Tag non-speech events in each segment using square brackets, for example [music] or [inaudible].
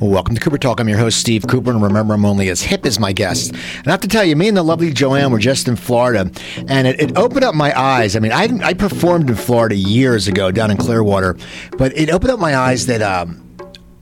Welcome to Cooper Talk. I'm your host, Steve Cooper, and remember, I'm only as hip as my guests. And I have to tell you, me and the lovely Joanne were just in Florida, and it, it opened up my eyes. I mean, I, I performed in Florida years ago down in Clearwater, but it opened up my eyes that. Um,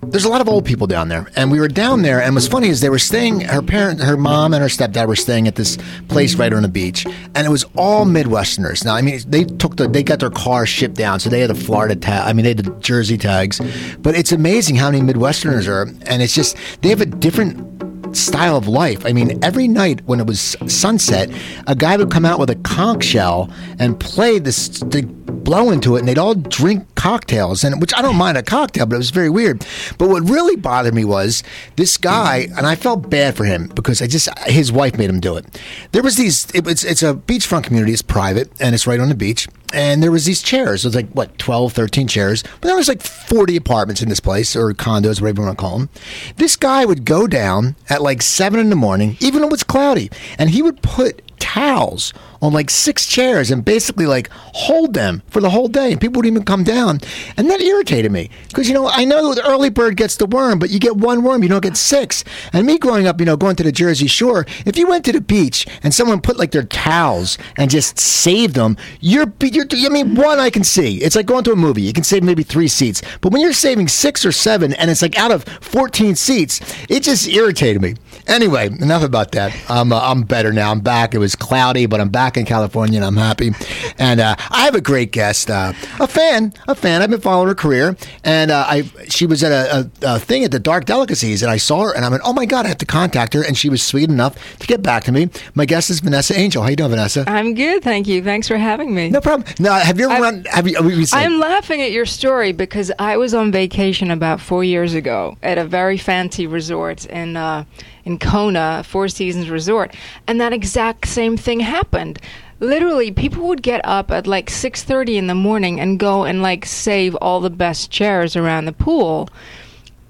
there's a lot of old people down there, and we were down there. And what's funny is they were staying. Her parent, her mom, and her stepdad were staying at this place right on the beach, and it was all Midwesterners. Now, I mean, they took the, they got their car shipped down, so they had the Florida tag. I mean, they had the Jersey tags, but it's amazing how many Midwesterners are, and it's just they have a different style of life. I mean, every night when it was sunset, a guy would come out with a conch shell and play this, to blow into it, and they'd all drink cocktails, and which I don't mind a cocktail, but it was very weird. But what really bothered me was this guy, and I felt bad for him because I just his wife made him do it. There was these. It, it's it's a beachfront community. It's private, and it's right on the beach and there was these chairs. It was like what 12, 13 chairs, but there was like forty apartments in this place or condos, whatever you want to call them. This guy would go down at like seven in the morning, even though it's cloudy, and he would put towels on like six chairs and basically like hold them for the whole day. And people would even come down. And that irritated me because, you know, I know the early bird gets the worm, but you get one worm, you don't get six. And me growing up, you know, going to the Jersey Shore, if you went to the beach and someone put like their towels and just saved them, you're, you're, I mean, one I can see. It's like going to a movie. You can save maybe three seats. But when you're saving six or seven and it's like out of 14 seats, it just irritated me. Anyway, enough about that. I'm, uh, I'm better now. I'm back. It was cloudy, but I'm back in California and I'm happy. And uh, I have a great guest, uh, a fan, a fan. I've been following her career, and uh, I she was at a, a, a, thing at the Dark Delicacies, and I saw her, and I went, "Oh my god, I have to contact her." And she was sweet enough to get back to me. My guest is Vanessa Angel. How you doing, Vanessa? I'm good, thank you. Thanks for having me. No problem. Now, have you ever run? Have you? you I'm laughing at your story because I was on vacation about four years ago at a very fancy resort in uh, in Kona, Four Seasons Resort, and that exact same thing happened literally people would get up at like 6:30 in the morning and go and like save all the best chairs around the pool.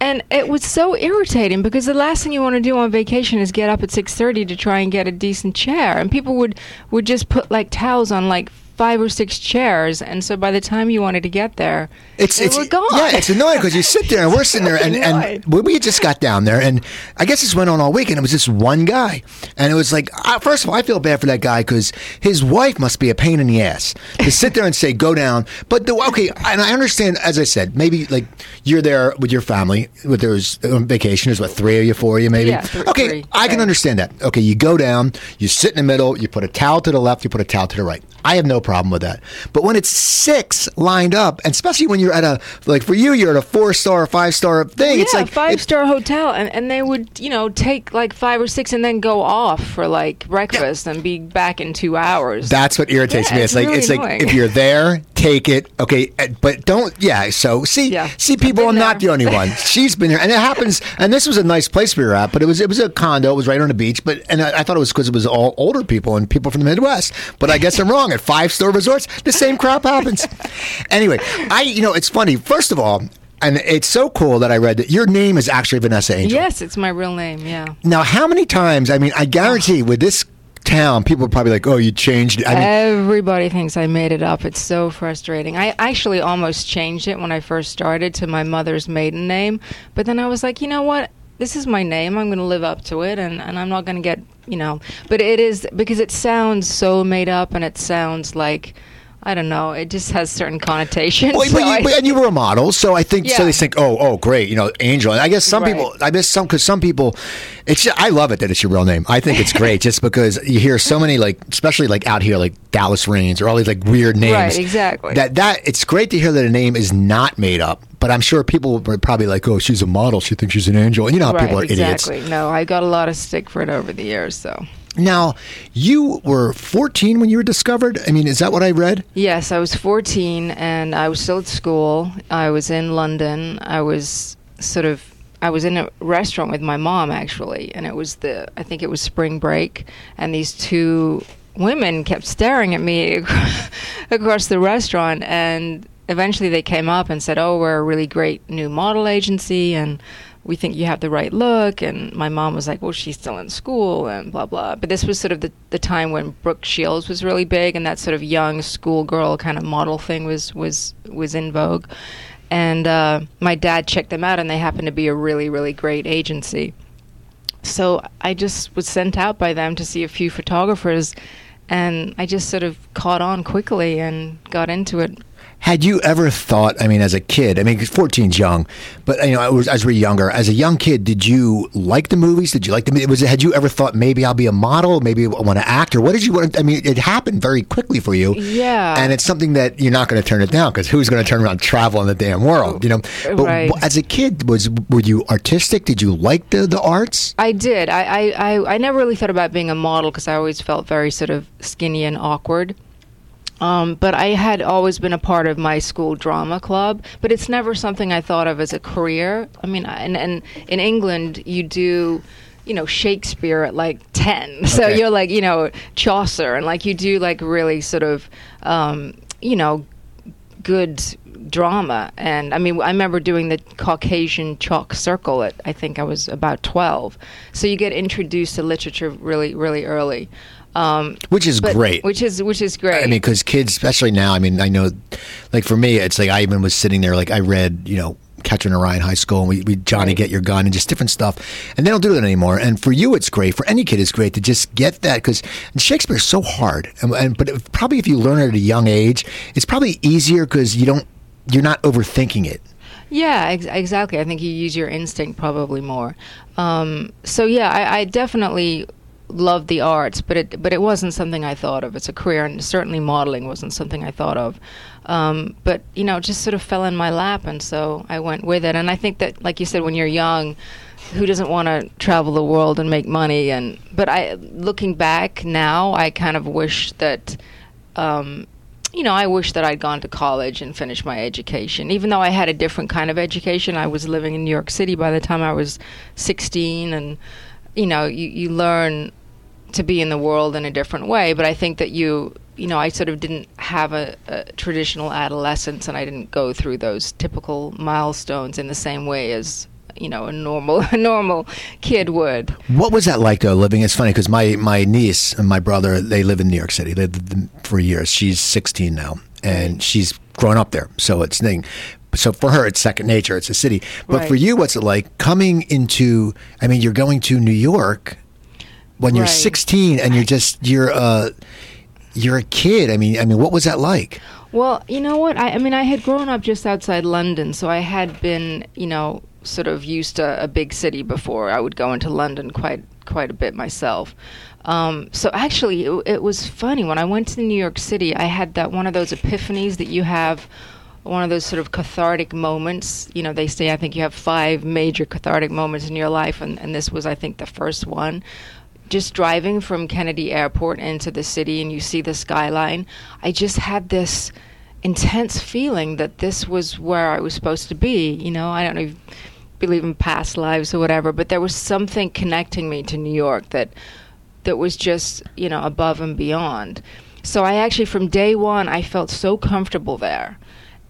And it was so irritating because the last thing you want to do on vacation is get up at 6:30 to try and get a decent chair. And people would would just put like towels on like five or six chairs, and so by the time you wanted to get there, it's they it's were gone. yeah, it's annoying because you sit there and we're sitting there, and and [laughs] we just got down there, and I guess this went on all week, and it was just one guy, and it was like, uh, first of all, I feel bad for that guy because his wife must be a pain in the ass to sit there and say go down, but the, okay, and I understand, as I said, maybe like you're there with your family, with there's on vacation, there's what three of you, four of you, maybe. Yeah, th- okay, three, I can right. understand that. Okay, you go down, you sit in the middle, you put a towel to the left, you put a towel to the right. I have no problem with that. But when it's six lined up, and especially when you're at a like for you, you're at a four star, five star thing. yeah, it's like five star hotel, and, and they would you know take like five or six and then go off for like breakfast and be back in two hours. That's what irritates Yeah, me. it's It's, like really it's like if you're there, take it, okay, but don't. Yeah. So see, Yeah. see, people, I'm not the only one. [laughs] She's been there, and it happens. And this was a nice place we were at, but it was it was a condo. It was right on the beach, but and I, I thought it was because it was all older people and people from the Midwest. But I guess I'm wrong. At five star resorts, the same crap happens. [laughs] anyway, I you know it's funny. First of all. And it's so cool that I read that your name is actually Vanessa Angel. yes, it's my real name. Yeah. Now, how many times? I mean, I guarantee with this town, people would probably like, "Oh, you changed." it." I mean, Everybody thinks I made it up. It's so frustrating. I actually almost changed it when I first started to my mother's maiden name, but then I was like, you know what? This is my name. I'm going to live up to it, and, and I'm not going to get, you know. But it is because it sounds so made up, and it sounds like, I don't know, it just has certain connotations. Well, [laughs] so but you, but- and you were a model, so I think so. They think, oh, oh, great, you know, Angel. And I guess some Right. people, I guess some because some people, it's. Just, I love it that it's your real name. I think it's great, [laughs] just because you hear so many like, especially like out here, like Dallas Rains or all these like weird names. Right, exactly. That that it's great to hear that a name is not made up. But I'm sure people were probably like, oh, she's a model. She thinks she's an angel. And you know how right, people are idiots. exactly. No, I got a lot of stick for it over the years, so. Now, you were 14 when you were discovered. I mean, is that what I read? Yes, I was 14 and I was still at school. I was in London. I was sort of I was in a restaurant with my mom actually, and it was the I think it was spring break and these two women kept staring at me [laughs] across the restaurant and eventually they came up and said, "Oh, we're a really great new model agency and we think you have the right look." And my mom was like, "Well, she's still in school and blah blah." But this was sort of the the time when Brooke Shields was really big and that sort of young schoolgirl kind of model thing was was was in vogue. and uh, my dad checked them out, and they happened to be a really, really great agency. So I just was sent out by them to see a few photographers, and I just sort of caught on quickly and got into it had you ever thought? I mean, as a kid, I mean, 14's young, but you know, I as we were younger, as a young kid, did you like the movies? Did you like the? Was had you ever thought maybe I'll be a model, maybe I want to act, or what did you want? I mean, it happened very quickly for you. Yeah, and it's something that you're not going to turn it down because who's going to turn around travel in the damn world? You know. But right. as a kid, was were you artistic? Did you like the the arts? I did. I I I, I never really thought about being a model because I always felt very sort of skinny and awkward. Um, but I had always been a part of my school drama club, but it's never something I thought of as a career. I mean, and, and in England, you do you know Shakespeare at like 10 [laughs] so you're like you know Chaucer and like you do like really sort of um, you know good drama. And I mean I remember doing the Caucasian chalk circle at I think I was about 12 so you get introduced to literature really really early um, which is but, great. Which is which is great. I mean, because kids, especially now, I mean, I know, like for me, it's like I even was sitting there, like I read, you know, Catcher in Ryan High School, and we, we Johnny right. Get Your Gun, and just different stuff. And they don't do that anymore. And for you, it's great. For any kid, it's great to just get that because Shakespeare's so hard. And, and but if, probably if you learn it at a young age, it's probably easier because you don't you're not overthinking it. Yeah, ex- exactly. I think you use your instinct probably more. Um, so yeah, I, I definitely loved the arts, but it but it wasn't something I thought of as a career, and certainly modeling wasn't something I thought of. Um, but you know, just sort of fell in my lap, and so I went with it. And I think that, like you said, when you're young, who doesn't want to travel the world and make money? And but I, looking back now, I kind of wish that. Um, you know, I wish that I'd gone to college and finished my education. Even though I had a different kind of education, I was living in New York City by the time I was 16, and you know, you, you learn to be in the world in a different way. But I think that you, you know, I sort of didn't have a, a, traditional adolescence, and I didn't go through those typical milestones in the same way as you know a normal [laughs] a normal kid would. What was that like though? Living it's funny because my my niece and my brother they live in New York City. They lived for years. She's 16 now, and she's grown up there, so it's thing. So for her, it's second nature. It's a city. But right. for you, what's it like coming into? I mean, you're going to New York when you're right. 16 and you're just you're uh you're a kid. I mean, I mean, what was that like? Well, you know what? I, I mean, I had grown up just outside London, so I had been, you know, sort of used to a big city before. I would go into London quite quite a bit myself. Um, so actually, it, it was funny when I went to New York City. I had that one of those epiphanies that you have one of those sort of cathartic moments. You know, they say I think you have five major cathartic moments in your life, and, and this was, I think, the first one just driving from Kennedy Airport into the city and you see the skyline, I just had this intense feeling that this was where I was supposed to be. You know, I don't know if you believe in past lives or whatever, but there was something connecting me to New York that that was just, you know, above and beyond. So I actually from day 1 I felt so comfortable there.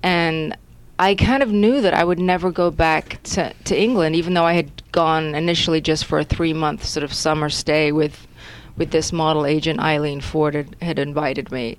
And I kind of knew that I would never go back to, to England, even though I had gone initially just for a three month sort of summer stay with with this model agent Eileen Ford had, had invited me.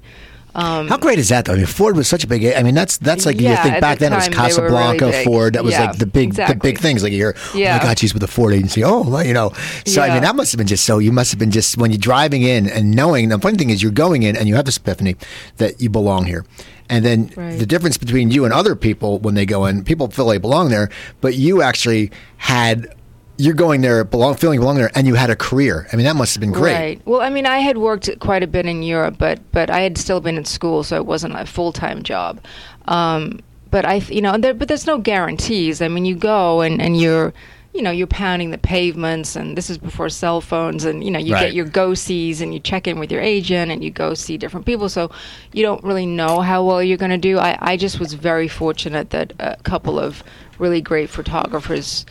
Um, How great is that though? I mean, Ford was such a big. I mean, that's that's like yeah, you think back the then it was Casablanca really Ford. That was yeah, like the big exactly. the big things. Like you're, yeah. oh my God, she's with the Ford agency. Oh, you know. So yeah. I mean, that must have been just so. You must have been just when you're driving in and knowing. The funny thing is, you're going in and you have this epiphany that you belong here. And then right. the difference between you and other people when they go in, people feel they belong there, but you actually had you're going there, belong, feeling belong there, and you had a career. I mean, that must have been great. Right. Well, I mean, I had worked quite a bit in Europe, but but I had still been in school, so it wasn't a full time job. Um, but I, you know, there, but there's no guarantees. I mean, you go and and you're you know, you're pounding the pavements, and this is before cell phones, and you know, you right. get your go sees, and you check in with your agent, and you go see different people. So you don't really know how well you're going to do. I, I just was very fortunate that a couple of really great photographers,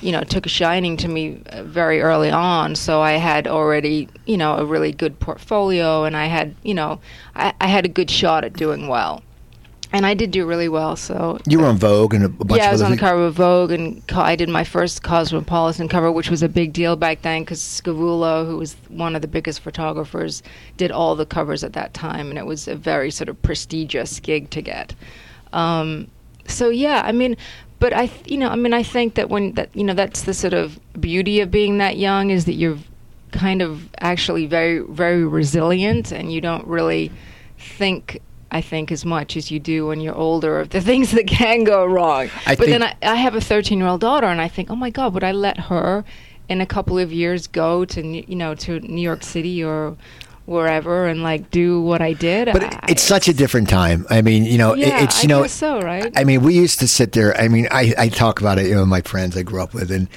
you know, took a shining to me uh, very early on. So I had already, you know, a really good portfolio, and I had, you know, I, I had a good shot at doing well and I did do really well. So you were on Vogue and a bunch. Yeah, I was on the cover of Vogue, and I did my first Cosmopolitan cover, which was a big deal back then because Scavullo, who was one of the biggest photographers, did all the covers at that time, and it was a very sort of prestigious gig to get. Um, so yeah, I mean, but I, th- you know, I mean, I think that when that, you know, that's the sort of beauty of being that young is that you're kind of actually very, very resilient, and you don't really think. I think as much as you do when you're older of the [laughs] things that can go wrong. I but then I, I have a 13 year old daughter, and I think, oh my God, would I let her in a couple of years go to you know to New York City or wherever and like do what I did? But I- it's such a different time. I mean, you know, it- yeah, it's I you know, guess so, right? I mean, we used to sit there. I mean, I, I talk about it, you know, with my friends I grew up with, and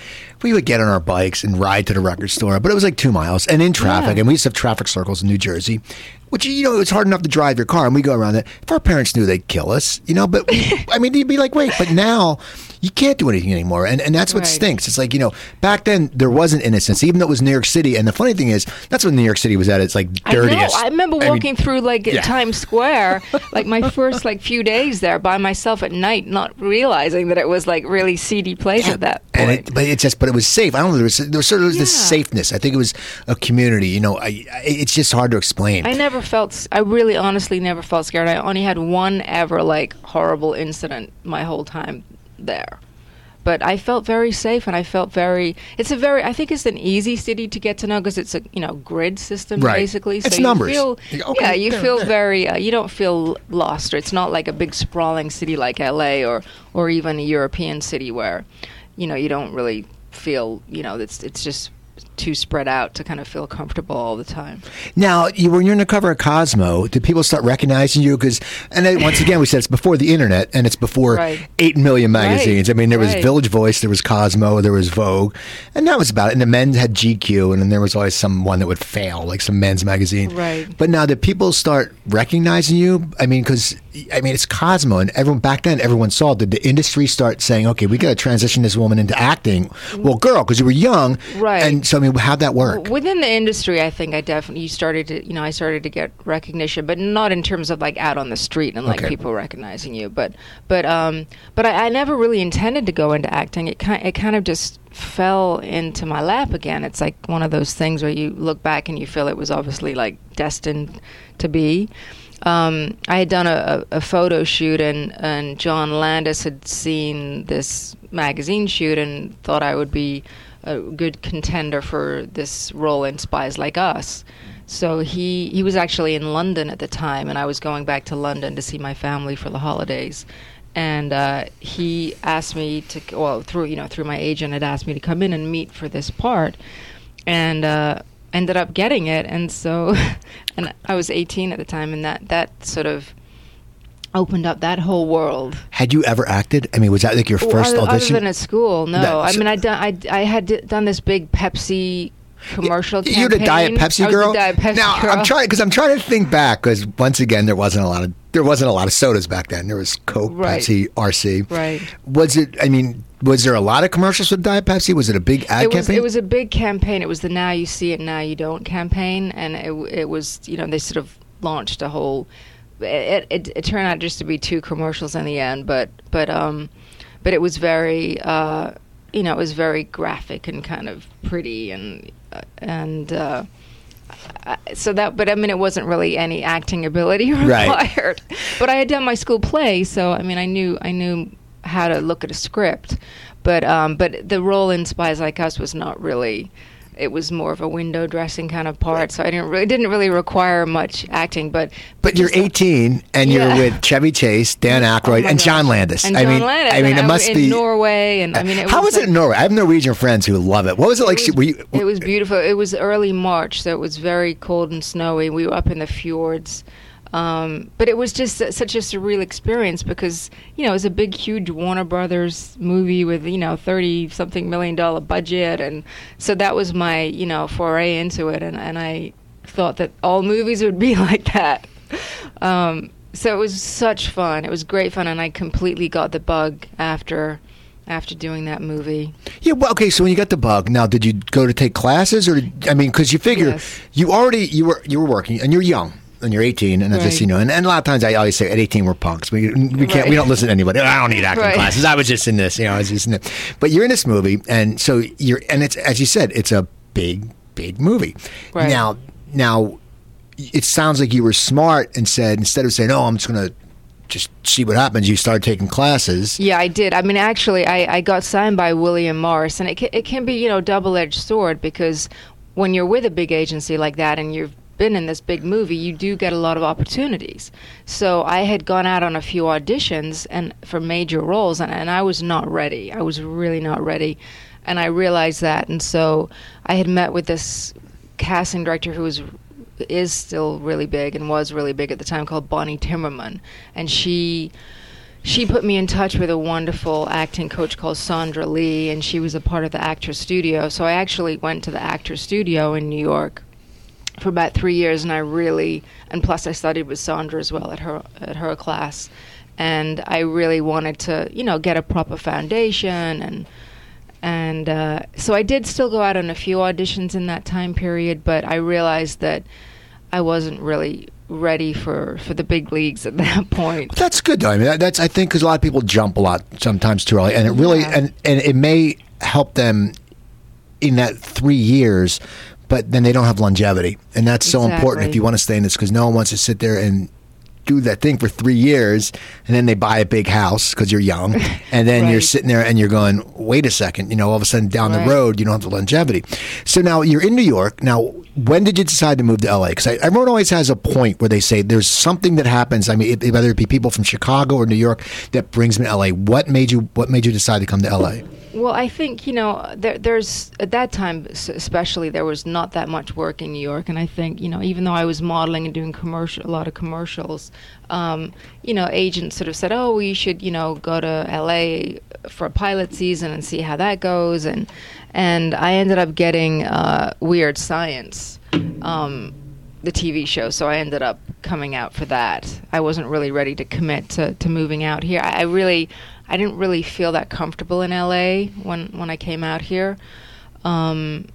we would get on our bikes and ride to the record store, but it was like two miles and in traffic. Yeah. And we used to have traffic circles in New Jersey, which, you know, it was hard enough to drive your car, and we go around it. If our parents knew, they'd kill us, you know, but we, [laughs] I mean, you'd be like, wait, but now you can't do anything anymore. And, and that's what Right. stinks. It's like, you know, back then there wasn't innocence, even though it was New York City. And the funny thing is, that's when New York City was at its like I know. dirtiest. I remember mean, walking through like yeah. Times Square, [laughs] like my first like few days there by myself at night, not realizing that it was like really seedy place at that And point. it, but it just, but it was safe. I don't know. There was, there was sort of this safeness. I think it was a community. You know, I, I, it's just hard to explain. I never felt. I really, honestly, never felt scared. I only had one ever like horrible incident my whole time there. But I felt very safe, and I felt very. It's a very. I think it's an easy city to get to know because it's a you know grid system Right. basically. It's you numbers. Feel, okay, yeah, you there, feel there. very. Uh, you don't feel lost. Or it's not like a big sprawling city like L.A. or or even a European city where, you know, you don't really feel. You know, it's it's just too spread out to kind of feel comfortable all the time. Now, you, when you're in the cover of Cosmo, do people start recognizing you? Because, and then, once again, we said it's before the internet and it's before Right. eight million magazines. I mean, there was right. Village Voice, there was Cosmo, there was Vogue, and that was about it. And the men's had GQ, and then there was always someone that would fail, like some men's magazine. Right. But now, did people start recognizing you? I mean, because I mean, it's Cosmo, and everyone back then, everyone saw. Did the industry start saying, "Okay, we got to transition this woman into acting"? Well, girl, because you were young, Right. And so, I mean, how'd that work? Within the industry, I think I definitely you started to, you know, I started to get recognition, but not in terms of like out on the street and like Okay. people recognizing you. But, but, um, but I, I never really intended to go into acting. It kind, it kind of just fell into my lap again. It's like one of those things where you look back and you feel it was obviously like destined to be. Um, I had done a, a, photo shoot, and, and John Landis had seen this magazine shoot and thought I would be a good contender for this role in Spies Like Us. So he he was actually in London at the time, and I was going back to London to see my family for the holidays. And uh, he asked me to, well, through you know through my agent, had asked me to come in and meet for this part, and uh, ended up getting it. And so, [laughs] and I was 18 at the time, and that that sort of opened up that whole world. Had you ever acted? I mean, was that like your Well, first other, audition? Other than at school, no. No, I mean, I done, I, I had done this big Pepsi commercial. You're the Diet. Pepsi girl. Diet Pepsi now girl. I'm trying because I'm trying to think back because once again there wasn't a lot of there wasn't a lot of sodas back then. There was Coke, Right. Pepsi, RC. Right. Was it? I mean, was there a lot of commercials with Diet Pepsi? Was it a big ad it was campaign? it was a big campaign. It was the Now You See It, Now You Don't campaign, and it it was you know they sort of launched a whole. It, it it turned out just to be two commercials in the end, but but um, but it was very uh, you know it was very graphic and kind of pretty and and. Uh, so that, but I mean, it wasn't really any acting ability [laughs] Right. required. But I had done my school play, so I mean, I knew I knew how to look at a script. But um, but the role in Spies Like Us was not really. It was more of a window dressing kind of part, so I didn't really didn't really require much acting. But but you're uh, 18 and Yeah. you're with Chevy Chase, Dan oh Aykroyd, my and. John Landis. And I John mean, Landis, I mean, it I must be. in Norway, and I mean, it how was was it in Norway? I have Norwegian friends who love it. What was it like? was- were you, It was beautiful. It was early March, so it was very cold and snowy. We were up in the fjords. Um, but it was just such a surreal experience because, you know, it was a big, huge Warner Brothers movie with, you know, 30 something million dollar budget. And so that was my, you know, foray into it. And, and I thought that all movies would be [laughs] like that. Um, so it was such fun. It was great fun. And I completely got the bug after. After doing that movie, Yeah, well, okay. So when you got the bug, now did you go to take classes, or did, I mean, because you figure Yes. you already you were you were working, and you're young, and you're 18, and that's just you know, and, and a lot of times I always say at 18 we're punks. We we can't we don't listen to anybody. I don't need acting Right. classes. I was just in this, you know, I was just in it. But you're in this movie, and so you're, and it's as you said, it's a big big movie. Right. Now now, it sounds like you were smart and said instead of saying, "Oh, I'm just going to." just see what happens. You started taking classes. Yeah, I did. I mean, actually, I, I got signed by William Morris, and it can, it can be, you know, double edged sword because when you're with a big agency like that and you've been in this big movie, you do get a lot of opportunities. So I had gone out on a few auditions and for major roles, and, and I was not ready. I was really not ready, and I realized that. And so I had met with this casting director who was is still really big and was really big at the time called Bonnie Timmermann, and she she put me in touch with a wonderful acting coach called Sondra Lee, and she was a part of the Actor Studio. So I actually went to the Actor Studio in New York for about three years, and I really, and plus I studied with Sondra as well at her at her class, and I really wanted to, you know, get a proper foundation and. And uh, so I did still go out on a few auditions in that time period, but I realized that I wasn't really ready for, for the big leagues at [laughs] that point. That's good though. I mean, that, that's I think because a lot of people jump a lot sometimes too early, and it really Yeah. and and it may help them in that three years, but then they don't have longevity, and that's so important if you want to stay in this because no one wants to sit there and do that thing for three years and then they buy a big house because you're young [laughs] and then you're sitting there and you're going wait a second you know all of a sudden down Right. the road you don't have the longevity. So now you're in new york. Now when did you decide to move to la because everyone always has a point where they say there's something that happens. I mean it, whether it be people from chicago or new york that brings me to la what made you what made you decide to come to la Well, I think you know there, there's at that time, especially there was not that much work in New York, and I think you know even though I was modeling and doing commercial, a lot of commercials, um, you know, agents sort of said, "Oh, we should you know go to L.A. for a pilot season and see how that goes," and and I ended up getting uh, Weird Science. Um, the TV show, so I ended up coming out for that. I wasn't really ready to commit to, to moving out here. I, I really, I didn't really feel that comfortable in LA when when I came out here. Um,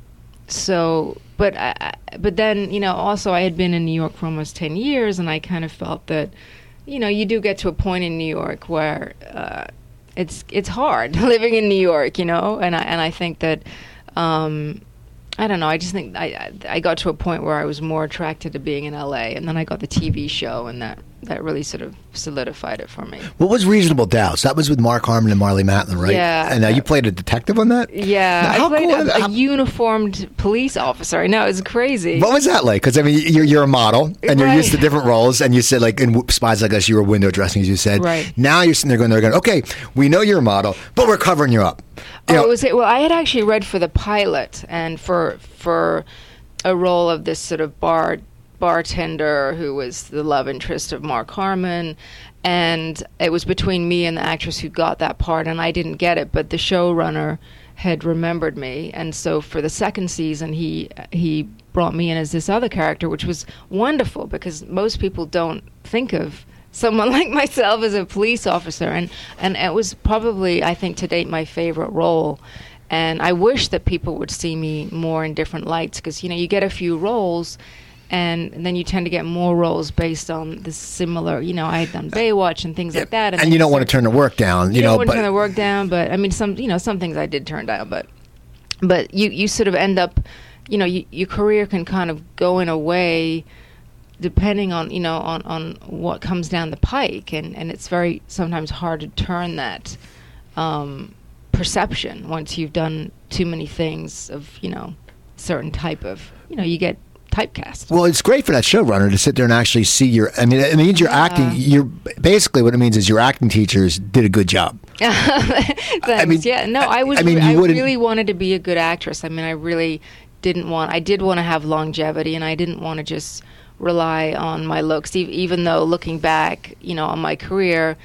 so, but I, but then you know, also I had been in New York for almost ten years, and I kind of felt that, you know, you do get to a point in New York where uh, it's it's hard [laughs] living in New York, you know, and I and I think that. Um, I don't know. I just think I, I got to a point where I was more attracted to being in LA, and then I got the TV show, and that that really sort of solidified it for me. what was reasonable doubts that was with mark harmon and marlee matlin right Yeah. and uh, you played a detective on that Yeah, Now, how I played cool- a, a uniformed police officer. I know it's crazy. What was that like? Because I mean, you're you're a model and you're Right. used to different roles, and you said like in spies like us, you were window dressing, as you said. Right. Now you're sitting there going, they're going, okay, we know you're a model, but we're covering you up. You oh, was it? Well, I had actually read for the pilot and for for a role of this sort of bar bartender who was the love interest of Mark Harmon, and it was between me and the actress who got that part, and I didn't get it, but the showrunner had remembered me, and so for the second season, he he brought me in as this other character, which was wonderful because most people don't think of someone [laughs] like myself as a police officer. And and it was probably I think to date my favorite role. And I wish that people would see me more in different lights because you know you get a few roles and, then you tend to get more roles based on the similar you know I had done Baywatch and things like that and then you don't want to turn the work down, you, you know. don't want to turn the work down, but I mean, some you know some things I did turn down, but but you you sort of end up, you know, you, your career can kind of go in a way depending on you know on on what comes down the pike, and and it's very sometimes hard to turn that um, perception once you've done too many things of you know certain type of you know you get typecast. well, it's great for that showrunner to sit there and actually see your. I mean, it means you're Yeah. acting. You're basically what it means is your acting teachers did a good job. [laughs] Thanks. mean, yeah, no, I was. I mean, I really wanted to be a good actress. I mean, I really didn't want. I did want to have longevity, and I didn't want to just rely on my looks. Even though looking back, you know, on my career,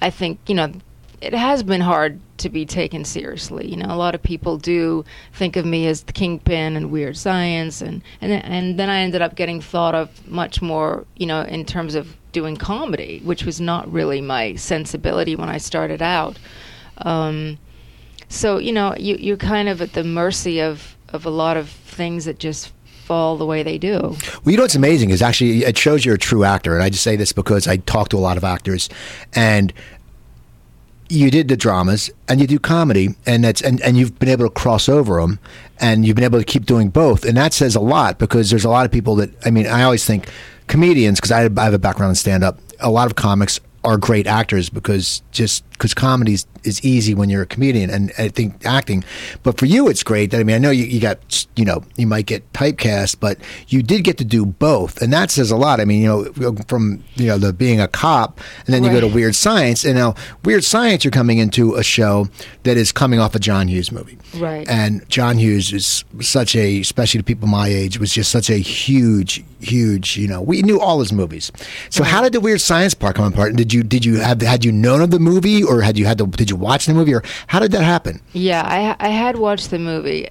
I think you know, it has been hard to be taken seriously. You know, a lot of people do think of me as the kingpin and weird science, and and and then I ended up getting thought of much more, you know, in terms of doing comedy, which was not really my sensibility when I started out. Um, so you know, you you're kind of at the mercy of of a lot of things that just fall the way they do. Well, you know what's amazing is actually it shows you're a true actor, and I just say this because I talk to a lot of actors, and you did the dramas and you do comedy, and that's and, and you've been able to cross over them, and you've been able to keep doing both, and that says a lot because there's a lot of people that I mean I always think comedians because I, I have a background in stand up, a lot of comics are great actors because just because comedy is easy when you're a comedian and I think acting. But for you, it's great. That I mean, I know you, you got you know you might get typecast, but you did get to do both, and that says a lot. I mean, you know, from you know the being a cop, and then you go to Weird Science, and now Weird Science, you're coming into a show that is coming off a John Hughes movie, Right. And John Hughes is such a, especially to people my age, was just such a huge, huge. You know, we knew all his movies. So how did the Weird Science part come apart? And did you did you have had you known of the movie, or had you had to did you watch the movie, or how did that happen? Yeah, I I had watched the movie,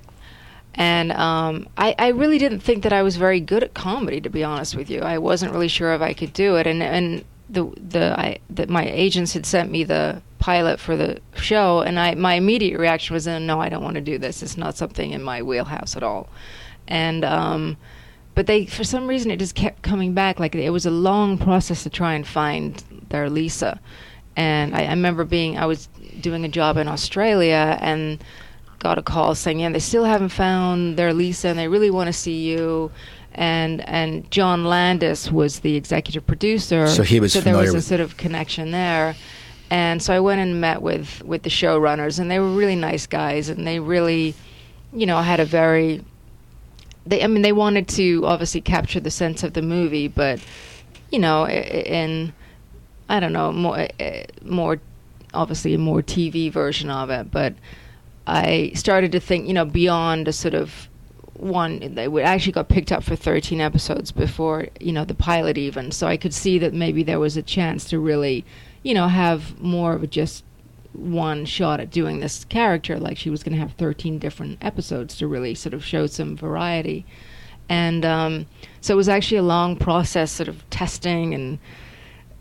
and um, I I really didn't think that I was very good at comedy. To be honest with you, I wasn't really sure if I could do it. And and the the I that my agents had sent me the pilot for the show, and I my immediate reaction was, "Uh, "No, I don't want to do this. It's not something in my wheelhouse at all." And um, but they for some reason it just kept coming back. Like it was a long process to try and find their Lisa. And I, I remember being I was doing a job in Australia and got a call saying, "Yeah, they still haven't found their Lisa, and they really want to see you." And and John Landis was the executive producer, So he was so there was a sort of connection there. And so I went and met with with the showrunners, and they were really nice guys, and they really, you know, had a very they I mean they wanted to obviously capture the sense of the movie, but you know, in I don't know more uh, more obviously a more TV version of it, but I started to think you know beyond a sort of one they would actually got picked up for 13 episodes before you know the pilot even. So i could see that maybe there was a chance to really you know have more of just one shot at doing this character like she was going to have 13 different episodes to really sort of show some variety. And um, so it was actually a long process sort of testing and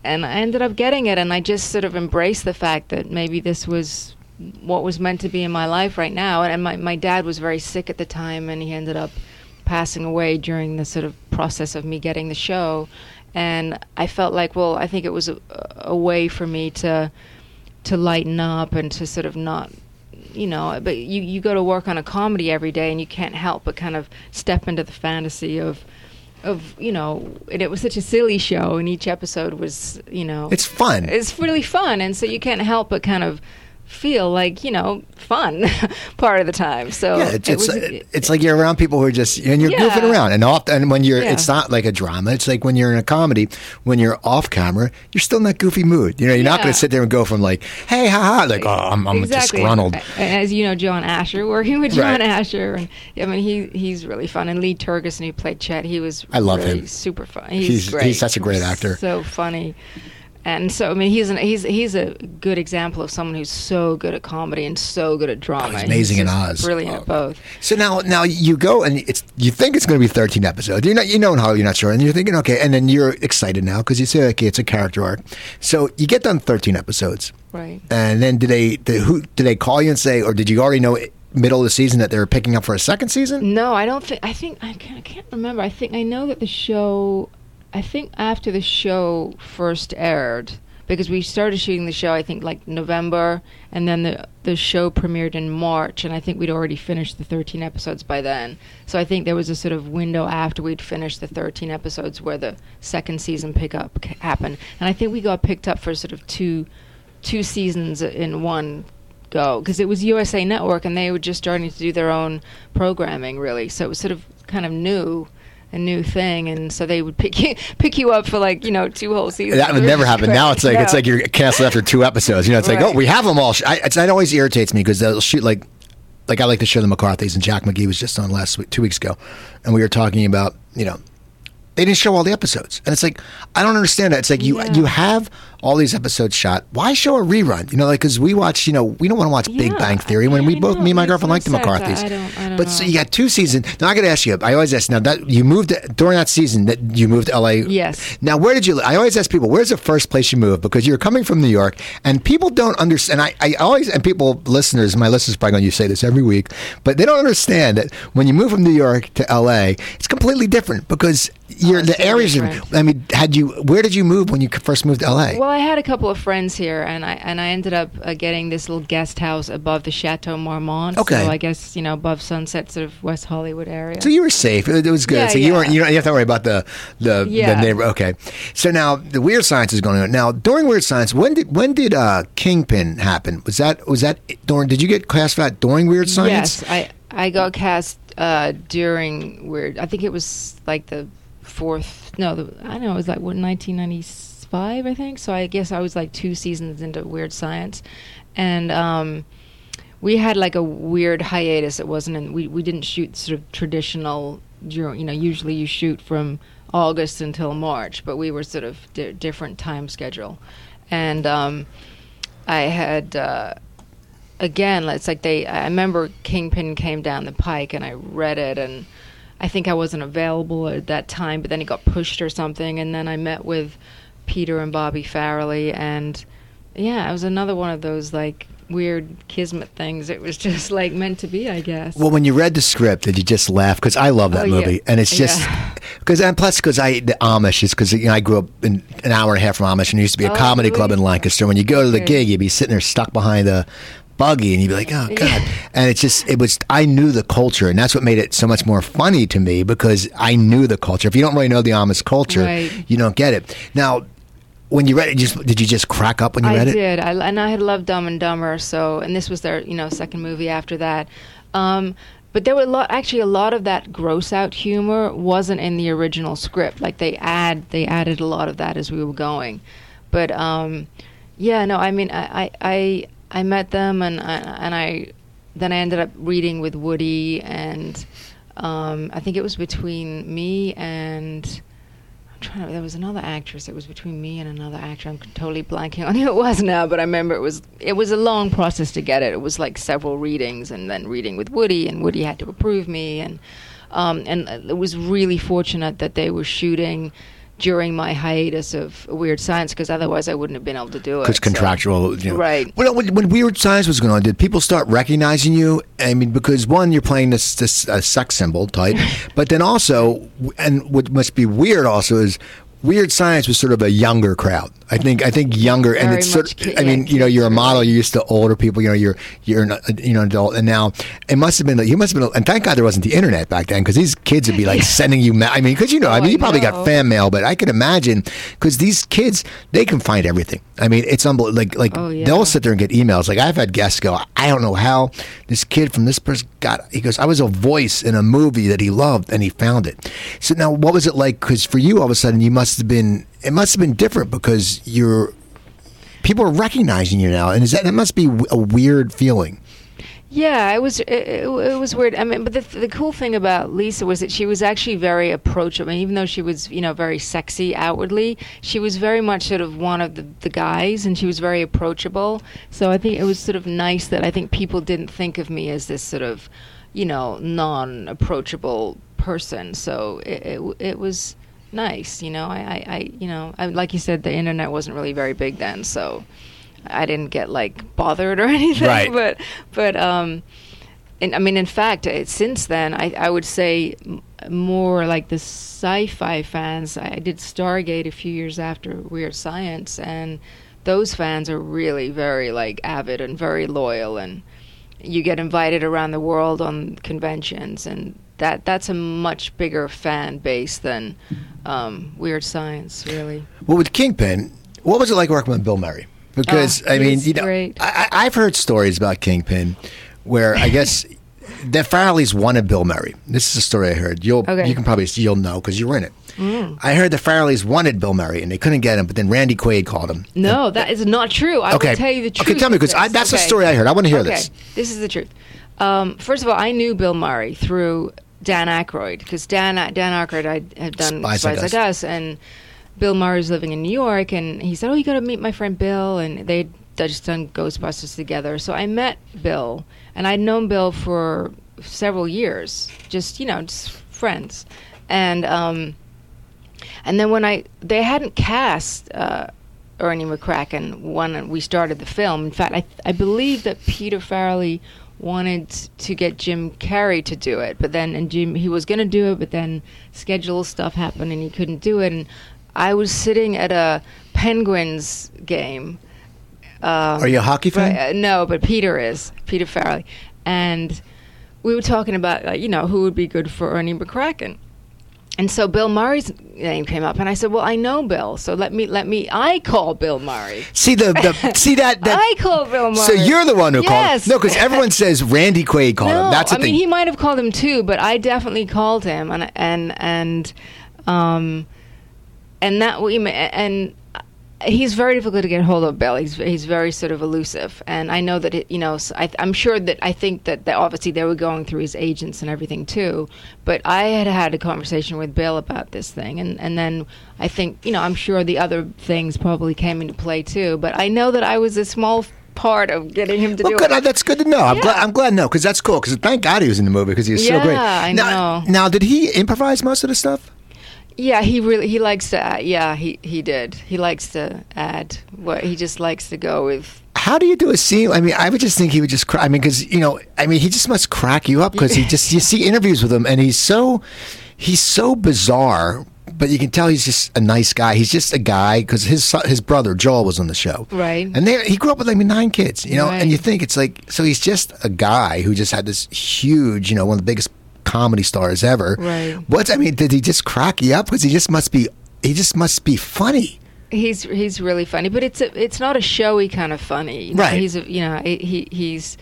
and I ended up getting it and I just sort of embraced the fact that maybe this was what was meant to be in my life right now. And my my dad was very sick at the time and he ended up passing away during the sort of process of me getting the show. And I felt like well I think it was a, a way for me to to lighten up and to sort of not you know but you you go to work on a comedy every day and you can't help but kind of step into the fantasy of of you know and it was such a silly show and each episode was you know It's fun. it's really fun and so you can't help but kind of feel like you know fun [laughs] part of the time so Yeah, it's it it's, was- it's like you're around people who are just and you're Yeah. goofing around, and often and when you're Yeah. it's not like a drama. It's like when you're in a comedy, when you're off camera, you're still in that goofy mood. You know, you're not going to sit there and go from like, hey, haha, like, oh, I'm, I'm exactly. disgruntled. And As you know, John Asher, working with John Right. Asher, and I mean he he's really fun. And Lee Tergesen, who played Chet, he was I love really him. Super fun. He's, He's- great. he's such a great actor. So funny. And so I mean he's an, he's he's a good example of someone who's so good at comedy and so good at drama. Oh, he's amazing in Oz. Brilliant Oh. at both. So now, now you go and it's you think it's going to be 13 episodes. You're not, you know how you're not sure, and you're thinking, okay, and then you're excited now because you say, okay, it's a character arc. So you get done 13 episodes, Right. and then did they, did, who did they call you and say, or did you already know middle of the season that they were picking up for a second season? No, I don't think. I think I can't, I can't remember. I think I know that the show. I think after the show first aired, because we started shooting the show, I think like November, and then the the show premiered in March, and I think we'd already finished the 13 episodes by then. So I think there was a sort of window after we'd finished the 13 episodes where the second season pickup c- happened, and I think we got picked up for sort of two two seasons in one go because it was USA Network and they were just starting to do their own programming really. So it was sort of kind of new, a new thing, and so they would pick you [laughs] pick you up for like you know two whole seasons. That would never happen. Now it's like it's like you're canceled after two episodes. You know, it's like oh, we have them all. sh- I, it's, that always irritates me because they'll shoot like like I like to show the McCarthy's and Jack McGee was just on last week, two weeks ago, and we were talking about you know they didn't show all the episodes, and it's like I don't understand that. It's like you Yeah. you have all these episodes shot. Why show a rerun? You know, like because we watch. You know, we don't want to watch Big Yeah, Bang Theory when I we both me and my girlfriend like the. McCarthy's. I don't- I don't but so you got two seasons. Now I got to ask you. I always ask now that you moved to, during that season that you moved to LA. Yes. Now, where did you? I always ask people, where's the first place you moved? Because you're coming from New York, and people don't understand. I, I always and people, listeners, my listeners probably going to say this every week, but they don't understand that when you move from New York to LA, it's completely different because You're uh, the areas. I mean, had you? Where did you move when you first moved to LA? Well, I had a couple of friends here, and I and I ended up uh, getting this little guest house above the Chateau Marmont. Okay. So I guess you know above Sunset, sort of West Hollywood area. So you were safe. It, it was good. Yeah, so you yeah. weren't. You don't you have to worry about the the, Yeah. the neighbor. Okay. So now the weird science is going on. Now during weird science, when did when did uh, Kingpin happen? Was that was that during? Did you get cast for that during weird science? Yes, I I got cast uh, during weird. I think it was like the fourth. No, the, I don't know. It was like what 1995, I think. So I guess I was like two seasons into Weird Science, and um, we had like a weird hiatus. It wasn't. In, we we didn't shoot sort of traditional. You know, usually you shoot from August until March, but we were sort of di- different time schedule, and um, I had. Uh, again, it's like they. I remember Kingpin came down the pike, and I read it, and I think I wasn't available at that time, but then it got pushed or something, and then I met with Peter and Bobby Farrelly, and yeah, it was another one of those like weird kismet things. It was [laughs] just like meant to be, I guess. Well, when you read the script, did you just laugh? Because I love that Oh, yeah. movie, and it's just [laughs] Yeah. because and plus because I the Amish is because you know I grew up in an hour and a half from Amish, and there used to be a Oh, comedy really? club in Lancaster. When you go to the gig, you'd be sitting there stuck behind the buggy, and you'd be like, "Oh God!" And it's just it was I knew the culture, and that's what made it so much more funny to me because I knew the culture. If you don't really know the Amish culture, Right. you don't get it. Now, when you read it, just did you just crack up when you I read it? did. I, did, and I had loved Dumb and Dumber. So, and this was their, you know, second movie after that. Um, but there were a lot. Actually, a lot of that gross out humor wasn't in the original script. Like they add, they added a lot of that as we were going. But um, yeah, no. I mean, I, I, I, met them, and I, and I, then I ended up reading with Woody, and um, I think it was between me and. I'm trying to, there was another actress. It was between me and another actor. I'm totally blanking on who it was now, but I remember it was it was a long process to get it. It was like several readings, and then reading with Woody, and Woody had to approve me, and um, and it was really fortunate that they were shooting during my hiatus of Weird Science because otherwise I wouldn't have been able to do it. because so- contractual, you know. Right. Well, when, when Weird Science was going on, did people start recognizing you? I mean, because one, you're playing this this uh, sex symbol type, [laughs] but then also, and what must be weird also is. Weird Science was sort of a younger crowd. I think. I think younger, and it's sort. much ki- I yeah, mean, you know, you're a model. You're used to older people. You know, you're you're an, you know an adult, and now it must have been. like You must have been. And thank God there wasn't the internet back then, because these kids would be like [laughs] sending you. Ma- I mean, because you know, I Oh, mean, I you probably got fan mail, but I can imagine because these kids they can find everything. I mean, it's unbelievable. Like like Oh, yeah. they'll sit there and get emails. Like I've had guests go, I don't know how this kid from this person got. He goes, I was a voice in a movie that he loved, and he found it. So now, what was it like? Because for you, all of a sudden, you must have been. It must have been different because you're. People are recognizing you now, and is that that must be a weird feeling. Yeah, it was it, it, was weird. I mean, but the the cool thing about Lisa was that she was actually very approachable. I mean, even though she was you know very sexy outwardly, she was very much sort of one of the the guys, and she was very approachable. So I think it was sort of nice that I think people didn't think of me as this sort of you know non-approachable person. So it it, it was nice. You know, I, I, I you know I, like you said, the internet wasn't really very big then, so. I didn't get like bothered or [laughs] anything, Right. but but um, and I mean, in fact, it, since then, I I would say m- more like the sci-fi fans. I did Stargate a few years after Weird Science, and those fans are really very like avid and very loyal, and you get invited around the world on conventions, and that that's a much bigger fan base than um, Weird Science, really. Well, with Kingpin, what was it like working with Bill Murray? Because Oh, I mean, you know, great. I, I've heard stories about Kingpin where I guess the Farrellys wanted Bill Murray. This is a story I heard. You'll Okay. Mm. you can probably see you'll know because you were in it. I heard the Farrellys wanted Bill Murray and they couldn't get him, but then Randy Quaid called him. No, that is not true. I Okay. will tell you the truth. Okay, tell me, because that's the Okay. story I heard. I wanna hear okay. this. This is the truth. Um, first of all, I knew Bill Murray through Dan Aykroyd because Dan Dan Aykroyd I had done Spies Spies, Like like, Us. and Bill Murray was living in New York, and he said, "Oh, you got to meet my friend Bill," and they'd just done Ghostbusters together. So I met Bill, and I'd known Bill for several years, just you know, just friends, and. Um, and then when I they hadn't cast uh, Ernie McCracken when we started the film. In fact, I I believe that Peter Farrelly wanted to get Jim Carrey to do it, but then and Jim he was going to do it, but then schedule stuff happened and he couldn't do it. And I was sitting at a Penguins game. Um, Are you a hockey fan? Right, uh, no, but Peter is Peter Farrelly, and we were talking about uh, you know who would be good for Ernie McCracken. And so Bill Murray's name came up, and I said, "Well, I know Bill, so let me let me. I call Bill Murray. See the, the [laughs] see that, that I call Bill Murray. So you're the one who yes. called. No, because everyone [laughs] says Randy Quaid called no, him. That's the I thing. mean, he might have called him too, but I definitely called him, and and and um, and that we and he's very difficult to get hold of. Bill, he's he's very sort of elusive, and I know that it, you know I, am sure that I think that, that obviously they were going through his agents and everything too. But I had had a conversation with Bill about this thing, and and then I think you know I'm sure the other things probably came into play too. But I know that I was a small part of getting him to well, do good. it. Uh, that's good to know. I'm Yeah. glad. I'm glad. No, because that's cool. Because thank God he was in the movie because he was so great. Yeah, I now, know. Now, did he improvise most of the stuff? Yeah, he really he likes to. Add, yeah, he he did. He likes to add what he just likes to go with. How do you do a scene? I mean, I would just think he would just cry. I mean, because you know, I mean, he just must crack you up because he just you see interviews with him and he's so he's so bizarre. But you can tell he's just a nice guy. He's just a guy because his his brother Joel was on the show, Right. And they, he grew up with like nine kids, you know. Right. And you think it's like so he's just a guy who just had this huge, you know, one of the biggest comedy stars ever. Right. What's I mean? Did he just crack you up? Because he just must be he just must be funny. He's he's really funny, but it's a, it's not a showy kind of funny. You know, Right. He's a, you know he he's.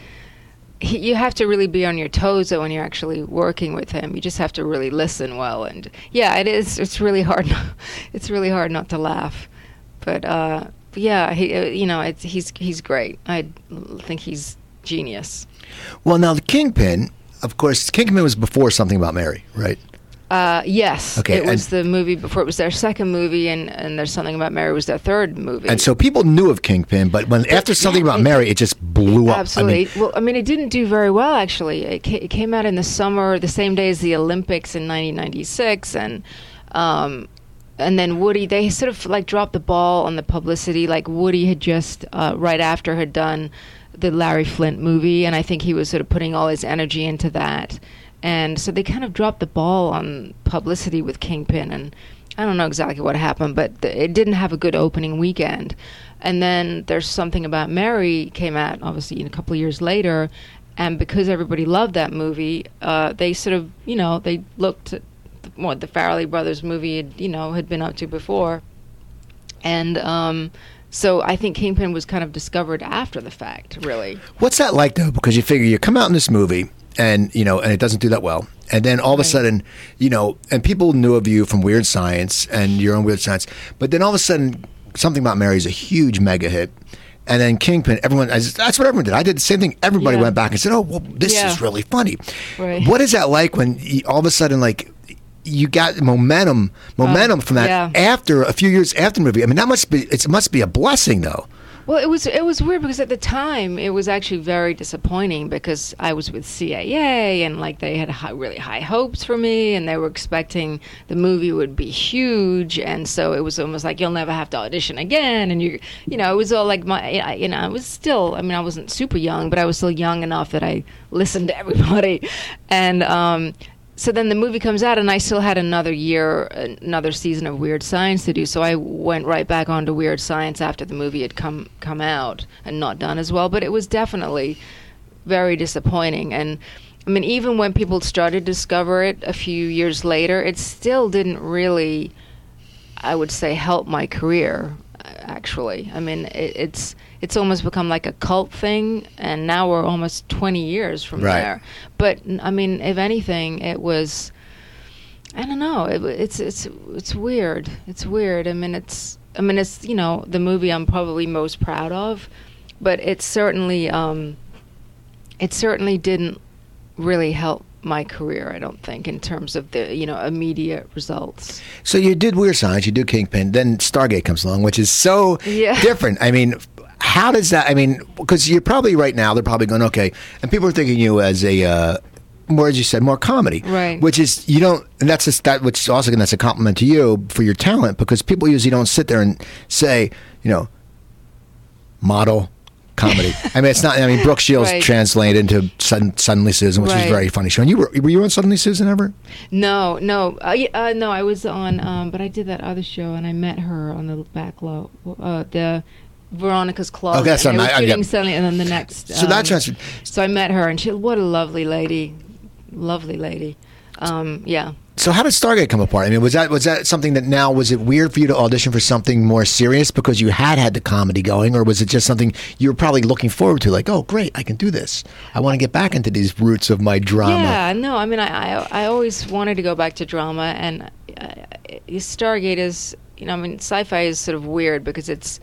He, you have to really be on your toes though when you're actually working with him. You just have to really listen well, and yeah, it is. It's really hard. [laughs] It's really hard not to laugh, but uh, yeah, he uh, you know it's, he's he's great. I think he's genius. Well, now the Kingpin, of course, Kingpin was before something about Mary, right? Uh, yes, Okay, it was the movie before. It was their second movie, and, and there's something about Mary was their third movie. And so people knew of Kingpin, but when after something about it- Mary, it just blew up. Absolutely. I mean, well, I mean, it didn't do very well actually. It, ca- it came out in the summer, the same day as the Olympics in 1996, and um, and then Woody. They sort of like dropped the ball on the publicity. Like Woody had just uh, right after had done the Larry Flynt movie, and I think he was sort of putting all his energy into that. And so they kind of dropped the ball on publicity with Kingpin, and I don't know exactly what happened, but th- it didn't have a good opening weekend. And then there's something about Mary came out, obviously, a couple years later, and because everybody loved that movie, uh, they sort of, you know, they looked at what the Farrelly brothers movie, had, you know, had been up to before, and um, so I think Kingpin was kind of discovered after the fact, really. what's that like though? Because you figure you come out in this movie, and you know, and it doesn't do that well, and then all of a Right. sudden, you know, and people knew of you from Weird Science and your own Weird Science, but then all of a sudden, something about Mary is a huge mega hit. And then Kingpin, everyone, that's what everyone did. I did the same thing. Everybody Yeah. went back and said, "Oh, well, this Yeah. is really funny." Right. What is that like when all of a sudden, like, you got momentum, momentum from that yeah. after a few years after the movie? I mean, that must be it must be a blessing, though. Well, it was it was weird because at the time it was actually very disappointing because I was with CAA and like they had high, really high hopes for me and they were expecting the movie would be huge and so it was almost like you'll never have to audition again and you you know it was all like my I, you know I was still I mean I wasn't super young but I was still young enough that I listened to everybody [laughs] and um so then the movie comes out, and I still had another year, another season of Weird Science to do. So I went right back onto Weird Science after the movie had come come out and not done as well. But it was definitely very disappointing. And I mean, even when people started to discover it a few years later, it still didn't really, I would say, help my career. Actually, I mean, it, it's it's almost become like a cult thing, and now we're almost twenty years from Right. there. But I mean, if anything, it was. I don't know. It, it's it's it's weird. It's weird. I mean, it's I mean, it's you know the movie I'm probably most proud of, but it certainly um, it certainly didn't really help my career. I don't think in terms of the you know immediate results. So you did Weird Science, you do Kingpin, then Stargate comes along, which is so Yeah. different. I mean, how does that? I mean, because you're probably right now, they're probably going, okay, and people are thinking you as a. Uh, more as you said, more comedy, Right. Which is you don't, and that's just that. Which is also that's a compliment to you for your talent because people usually don't sit there and say, you know, model, comedy. I mean, it's not. I mean, Brooke Shields Right. translated into Sudden, Suddenly Susan, which was Right. very funny show. And you were were you on Suddenly Susan ever? No, no, uh, uh, no. I was on, um, but I did that other show, and I met her on the back low, uh, the Veronica's Closet. Okay, that's and they what were I- I- shooting yeah. Suddenly, and then the next. So um, that's transferred. So I met her, and she, what a lovely lady, lovely lady. Um, yeah. So how did Stargate come apart? I mean, was that was that something that now was it weird for you to audition for something more serious because you had had the comedy going, or was it just something you were probably looking forward to? Like, oh, great, I can do this. I want to get back into these roots of my drama. Yeah, no, I mean, I, I, I always wanted to go back to drama, and uh, Stargate is, you know, I mean, sci-fi is sort of weird because it's,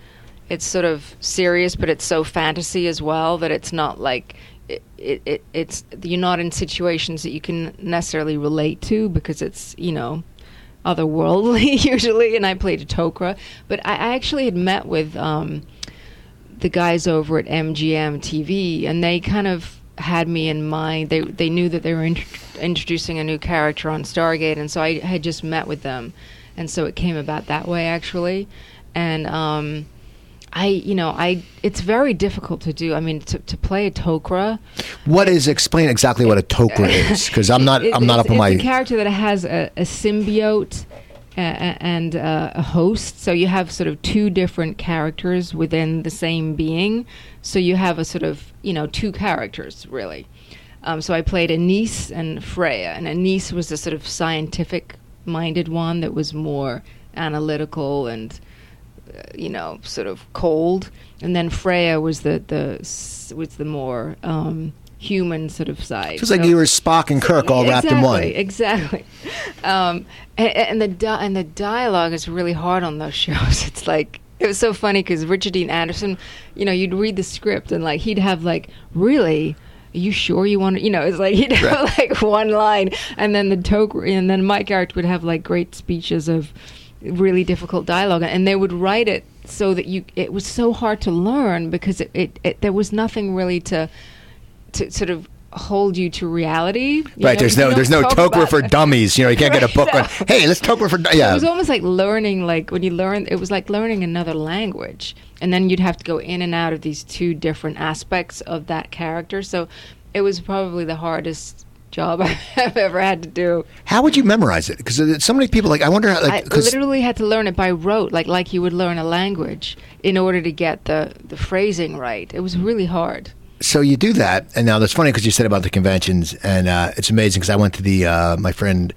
it's sort of serious, but it's so fantasy as well that it's not like, it, it, it it's you're not in situations that you can necessarily relate to because it's, you know, otherworldly [laughs] usually. And I played a Tok'ra, but I, I actually had met with. Um, the guys over at MGM TV, and they kind of had me in mind. They they knew that they were int- introducing a new character on Stargate, and so I had just met with them, and so it came about that way actually, and um, I you know I it's very difficult to do. I mean to to play a Tok'ra. What is explain exactly what a Tok'ra [laughs] is? Because I'm not It- I'm not up on my. it's a character that has a, a symbiote and uh, a host. So you have sort of two different characters within the same being. So you have a sort of you know two characters really. Um, so I played Anise and Freya, and Anise was the sort of scientific-minded one that was more analytical and you know sort of cold, and then Freya was the the was the more um, human sort of side. It's like you were Spock and Kirk all wrapped in one. Exactly, um, and, and the di- and the dialogue is really hard on those [laughs] shows. It's like it was so funny because Richard Dean Anderson, you know, you'd read the script and like he'd have like really. Are you sure you want to? You know, it's like he'd have [laughs] like one line, and then the toke, and then my character would have like great speeches of really difficult dialogue, and they would write it so that you. It was so hard to learn because it, it, it there was nothing really to to sort of hold you to reality. you Right, know? there's no there's no Tok'ra for it. dummies. You know, you can't get a book no. on. [laughs] Hey, let's Tok'ra for du-" It was almost like learning, like when you learn, it was like learning another language, and then you'd have to go in and out of these two different aspects of that character. So it was probably the hardest job [laughs] I've ever had to do. How would you memorize it? Because so many people like I wonder how I like because literally had to learn it by rote, like like you would learn a language, in order to get the the phrasing right. It was really hard. so you do that, and now that's funny because you said about the conventions, and uh, it's amazing because I went to the uh, my friend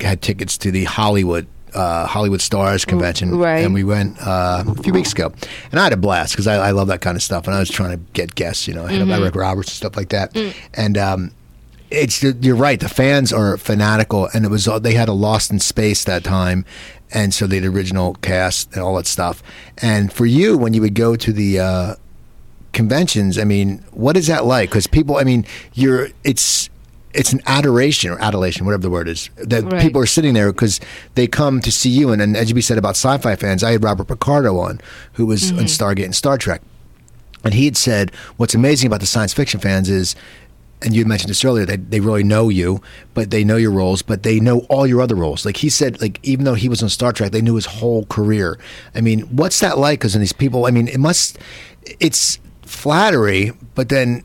had tickets to the Hollywood. Uh, Hollywood Stars convention, right. and we went uh, a few weeks ago, and I had a blast because I, I love that kind of stuff, and I was trying to get guests, you know, I hit Mm-hmm. up Eric Roberts and stuff like that, Mm. and um, it's you're right. The fans are fanatical, and it was they had a Lost in Space that time, and so they had the original cast and all that stuff. And for you, when you would go to the uh, conventions, I mean, what is that like? Because people, I mean, you're it's it's an adoration or adulation, whatever the word is, that Right. people are sitting there because they come to see you. And, and as you said about sci-fi fans, I had Robert Picardo on, who was on Stargate and Star Trek. And he had said, what's amazing about the science fiction fans is, and you mentioned this earlier, they, they really know you, but they know your roles, but they know all your other roles. Like he said, like even though he was on Star Trek, they knew his whole career. I mean, what's that like? Because in these people, I mean, it must, it's flattery, but then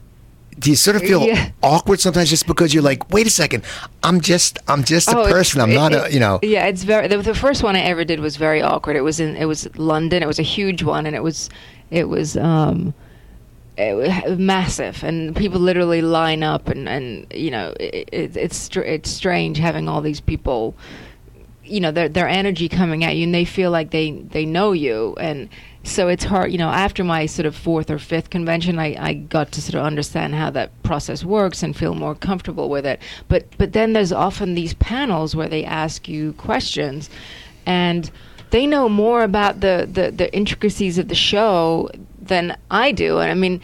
do you sort of feel Yeah. awkward sometimes just because you're like, wait a second, I'm just, I'm just a Oh, it's- person. I'm it- not a, you know. Yeah, it's very. The, the first one I ever did was very awkward. It was in. It was London. It was a huge one, and it was. It was. um it massive, and people literally line up, and and you know, it, it, it's it's strange having all these people you know their their energy coming at you and they feel like they they know you and so it's hard you know after my sort of fourth or fifth convention I, I got to sort of understand how that process works and feel more comfortable with it but but then there's often these panels where they ask you questions and they know more about the the, the intricacies of the show than I do and I mean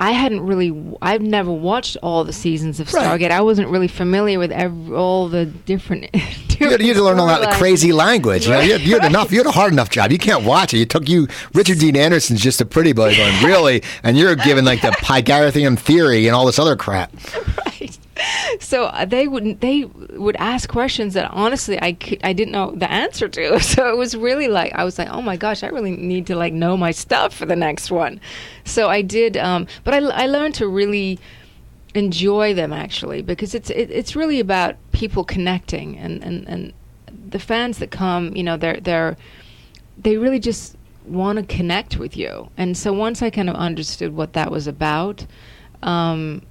I hadn't really. I've never watched all the seasons of Right. Stargate. I wasn't really familiar with every, all the different. [laughs] You had, you had to learn all that crazy language. You, know, you, had, you had enough. You had a hard enough job. You can't watch it. You took you Richard Dean Anderson's just a pretty boy going really, and you're given like the Pythagorean theory and all this other crap. [laughs] right. [laughs] so uh, they would they would ask questions that honestly I could, I didn't know the answer to. [laughs] So it was really like I was like, oh my gosh, I really need to like know my stuff for the next one. So I did, um, but I I learned to really enjoy them actually because it's it, it's really about people connecting and and and the fans that come, you know, they're they're they really just want to connect with you. And so once I kind of understood what that was about, um,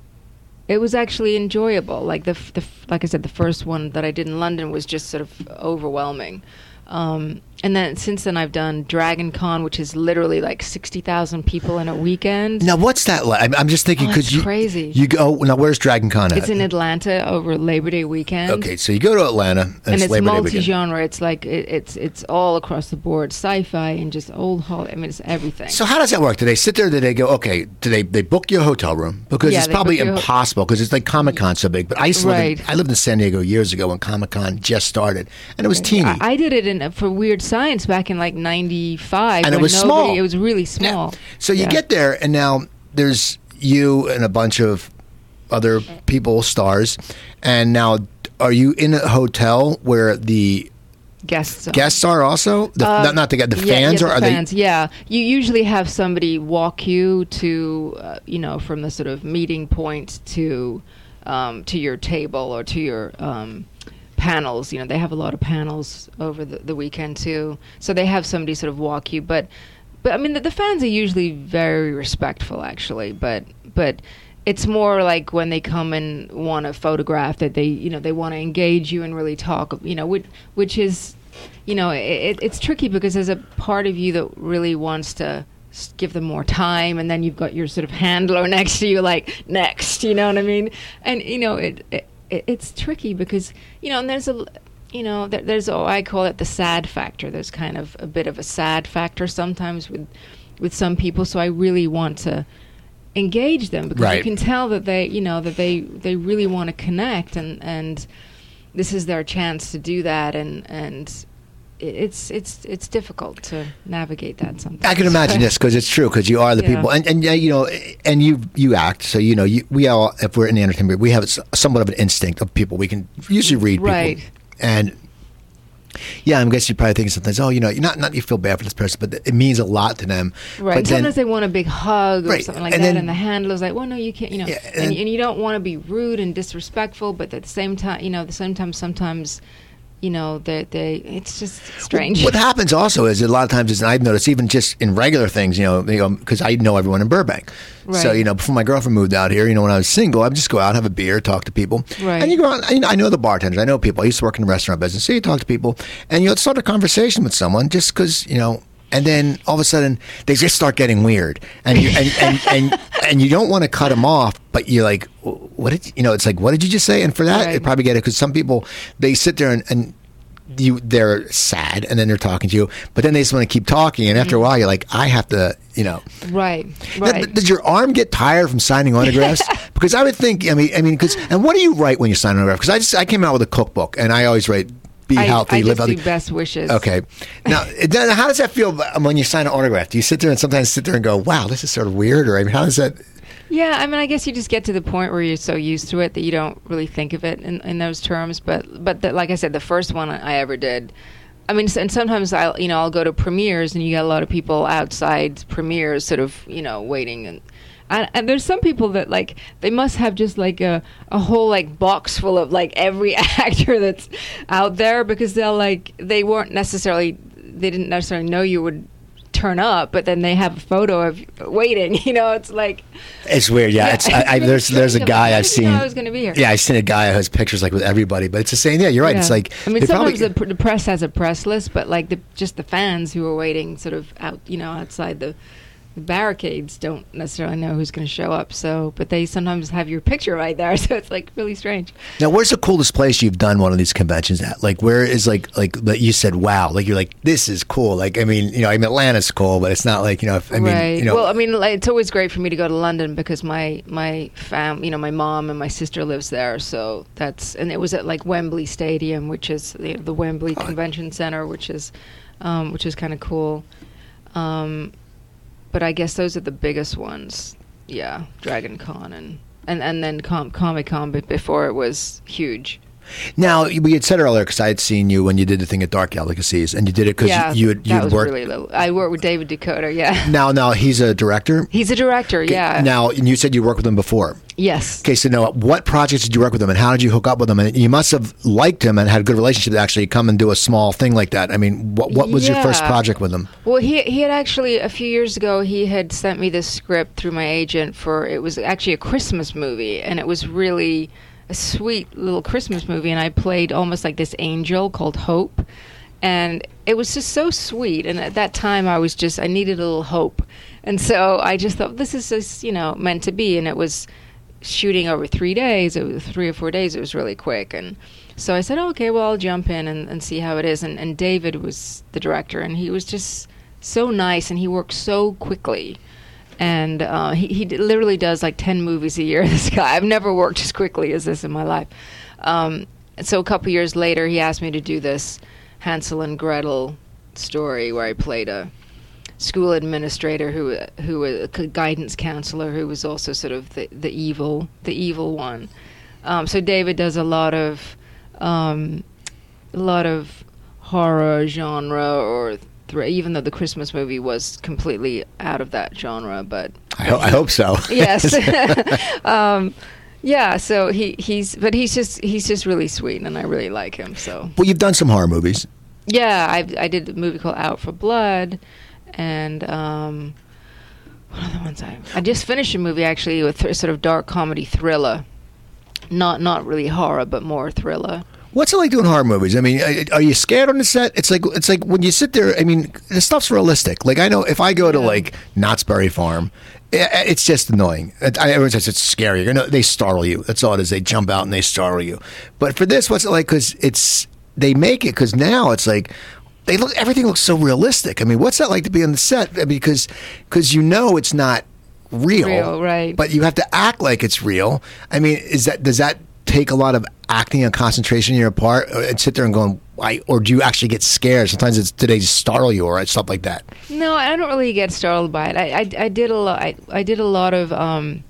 it was actually enjoyable. Like the, the like I said, the first one that I did in London was just sort of overwhelming. Um, and then since then, I've done Dragon Con, which is literally like sixty thousand people in a weekend. Now, what's that like? I'm- I'm just thinking Oh, because it's you crazy. You go oh, now. Where's Dragon Con at? It's in Atlanta over Labor Day weekend. okay, so you go to Atlanta and, and it's, it's multi-genre. It's like it, it's it's all across the board, sci-fi and just old Hollywood. I mean, it's everything. So how does that work? Do they sit there? Do they go? Okay, do they they book you a hotel room because Yeah, it's probably book you a- impossible because it's like Comic Con so big. But I used to live in, I lived in San Diego years ago when Comic Con just started, and it was teeny. I, I did it in for Weird Science back in like '95, And it was nobody, small. It was really small. So you Yeah. get there, and now there's you and a bunch of other people, stars, and now are you in a hotel where the guests. on. guests are also the, Uh, not, not the the yeah, fans yeah, the are fans, Yeah, you usually have somebody walk you to, uh, you know, from the sort of meeting point to, um, to your table or to your um, panels. You know, they have a lot of panels over the, the weekend too, so they have somebody sort of walk you. But, but I mean, the, the fans are usually very respectful, actually. But, but. It's more like when they come and want to photograph that they, you know, they want to engage you and really talk, you know, which, which is you know, it, it's tricky because there's a part of you that really wants to give them more time, and then you've got your sort of handler [laughs] next to you, like next, you know what I mean? And you know, it, it it's tricky because you know, and there's a you know, there, there's oh, I call it the sad factor. There's kind of a bit of a sad factor sometimes with with some people. So I really want to engage them because Right. you can tell that they, you know, that they they really want to connect and and this is their chance to do that and and it- it's it's it's difficult to navigate that sometimes. I can imagine this because it's true because you are the Yeah. people, and and yeah, you know, and you you act. So you know, you, we all if we're in the entertainment, we have somewhat of an instinct of people. We can usually read people, Right. and yeah, I guess you probably think sometimes, oh, you know, you not not you feel bad for this person, but it means a lot to them. Right. But And then, sometimes they want a big hug or Right. something like And that, then- and the handler's like, "Well, no, you can't," you know. Yeah, and, and- and you don't want to be rude and disrespectful, but at the same time, you know, at the same time, sometimes, you know, they they it's just strange. What happens also is a lot of times is, I've noticed even just in regular things, you know, because I know everyone in Burbank. Right. So you know, before my girlfriend moved out here, you know, when I was single, I'd just go out, have a beer, talk to people, Right. and you go out. I, I know the bartenders, I know people. I used to work in the restaurant business, so you talk to people, and you know, start a conversation with someone just because you know. And then all of a sudden, they just start getting weird, and you, and, and, [laughs] and, and you don't want to cut them off, but you're like, "What did you know?" It's like, "What did you just say?" And for that, Right. you probably get it because some people they sit there and, and you they're sad and then they're talking to you but then they just want to keep talking and after a mm-hmm. while you're like i have to you know right. Right. does your arm get tired from signing autographs [laughs] because i would think i mean i mean because and what do you write when you sign an autograph because i just i came out with a cookbook and i always write be I, healthy I live healthy best wishes. okay now [laughs] then how does that feel when you sign an autograph do you sit there and sometimes sit there and go wow this is sort of weird or i mean how does that Yeah, I mean, I guess you just get to the point where you're so used to it that you don't really think of it in, in those terms. But but the, like I said, the first one I ever did. I mean, and sometimes I, you know, I'll go to premieres and you get a lot of people outside premieres, sort of, you know, waiting and. And, and there's some people that like they must have just like a, a whole like box full of like every [laughs] actor that's out there because they'll like they weren't necessarily they didn't necessarily know you would turn up but then they have a photo of waiting [laughs] you know it's like it's weird yeah, Yeah, it's, I, I, [laughs] there's there's a guy i've did you know seen I was gonna be here? yeah i've seen a guy who has pictures like with everybody but it's the same yeah you're right it's like I mean, they probably- sometimes the, the press has a press list, but like the just the fans who are waiting, sort of out, you know, outside the, the barricades, don't necessarily know who's going to show up. So, but they sometimes have your picture right there, [laughs] so it's like really strange. Now, where's the coolest place you've done one of these conventions at? Like, where is like like that you said, wow, like you're like this is cool. Like, I mean, you know, I mean, Atlanta's cool, but it's not like you know, if, I mean, right. you know, well, I mean, like, it's always great for me to go to London because my my fam, you know, my mom and my sister lives there, so that's and it was at like Wembley Stadium, which is the, the Wembley Convention Center, which is um, which is kind of cool. Um, but I guess those are the biggest ones. Yeah, Dragon Con and and and then Com- Comic Con before it was huge. Now we had said earlier because I had seen you when you did the thing at Dark Galaxies, and you did it because yeah, you had you that was worked. really. I worked with David DeCoteau. Yeah, [laughs] now, now he's a director. he's a director. Yeah. Now, and you said you worked with him before. yes. Okay, so now what projects did you work with him, and how did you hook up with him? And you must have liked him and had a good relationship to actually come and do a small thing like that. I mean, what what was your first project with him? Well, he he had actually a few years ago he had sent me this script through my agent for it was actually a Christmas movie and it was really a sweet little Christmas movie and I played almost like this angel called Hope. And it was just so sweet. And at that time I was just I needed a little hope. And so I just thought this is just you know meant to be. And it was shooting over three days. It was three or four days. It was really quick. And so I said oh, okay well I'll jump in and, and see how it is. And, and David was the director and he was just so nice and he worked so quickly and uh, he, he literally does like 10 movies a year [laughs] this guy. I've never worked as quickly as this in my life. Um, so a couple years later he asked me to do this hansel and gretel story where i played a school administrator who who was a guidance counselor who was also sort of the, the evil the evil one. Um, so david does a lot of um, a lot of horror genre or thr even though the christmas movie was completely out of that genre but I, ho- I hope so. [laughs] yes [laughs] um, yeah so he he's but he's just he's just really sweet and i really like him so well, you've done some horror movies. yeah i i did a movie called out for blood and um what other ones i i just finished a movie actually with a sort of dark comedy thriller not not really horror but more thriller What's it like doing horror movies? I mean, are- you scared on the set? It's like it's like when you sit there. I mean, the stuff's realistic. Like I know if I go to like Knott's Berry Farm, it's just annoying. Everyone says it's scary. You know, they startle you. That's all it is. They jump out and they startle you. But for this, what's it like? Because it's they make it. Because now it's like they look. Everything looks so realistic. I mean, what's that like to be on the set? Because because you know it's not real, Real, right. But you have to act like it's real. I mean, is that does that take a lot of acting and concentration in your part, and sit there and going, why? Or do you actually get scared? Sometimes it's do they startle you or stuff like that. No, I don't really get startled by it. I, I, I did a lot. I, I did a lot of um,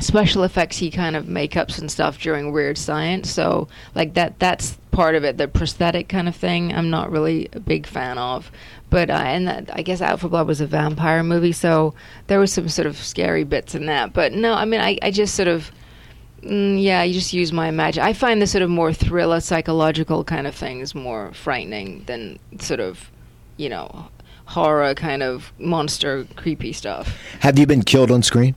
special effectsy kind of makeups and stuff during Weird Science. So like that, that's part of it. The prosthetic kind of thing, I'm not really a big fan of. But uh, and that, I guess Out for Blood was a vampire movie, so there was some sort of scary bits in that. But no, I mean, I, I just sort of. Mm, yeah, you just use my imagine. I find the sort of more thriller, psychological kind of things more frightening than sort of, you know, horror kind of monster, creepy stuff. Have you been killed on screen?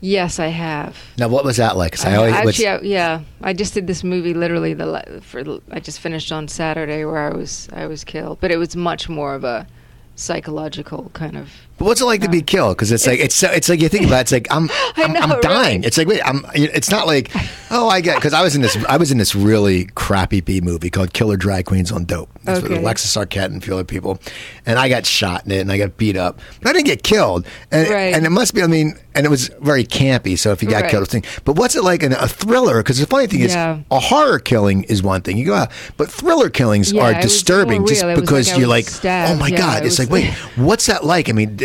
Yes, I have. Now, what was that like? I I- always, actually, I, yeah, I just did this movie literally the for I just finished on Saturday where I was I was killed, but it was much more of a psychological kind of. But what's it like to be killed? Because it's like it's so, it's like you think about it, it's like I'm [laughs] I'm, know, I'm dying. right? It's like wait, I'm. It's not like oh I get because I was in this I was in this really crappy B movie called Killer Drag Queens on Dope. With Okay. Alexis Arquette and a few other people, and I got shot in it and I got beat up, but I didn't get killed. And Right. and it must be I mean and it was very campy. So if you got Right. killed, it's thing. But what's it like in a thriller? Because the funny thing is Yeah. a horror killing is one thing you go out, but thriller killings Yeah, are disturbing just real. It was because like you're like oh stabbed. oh my Yeah, god. it It's like wait. [laughs] What's that like? I mean,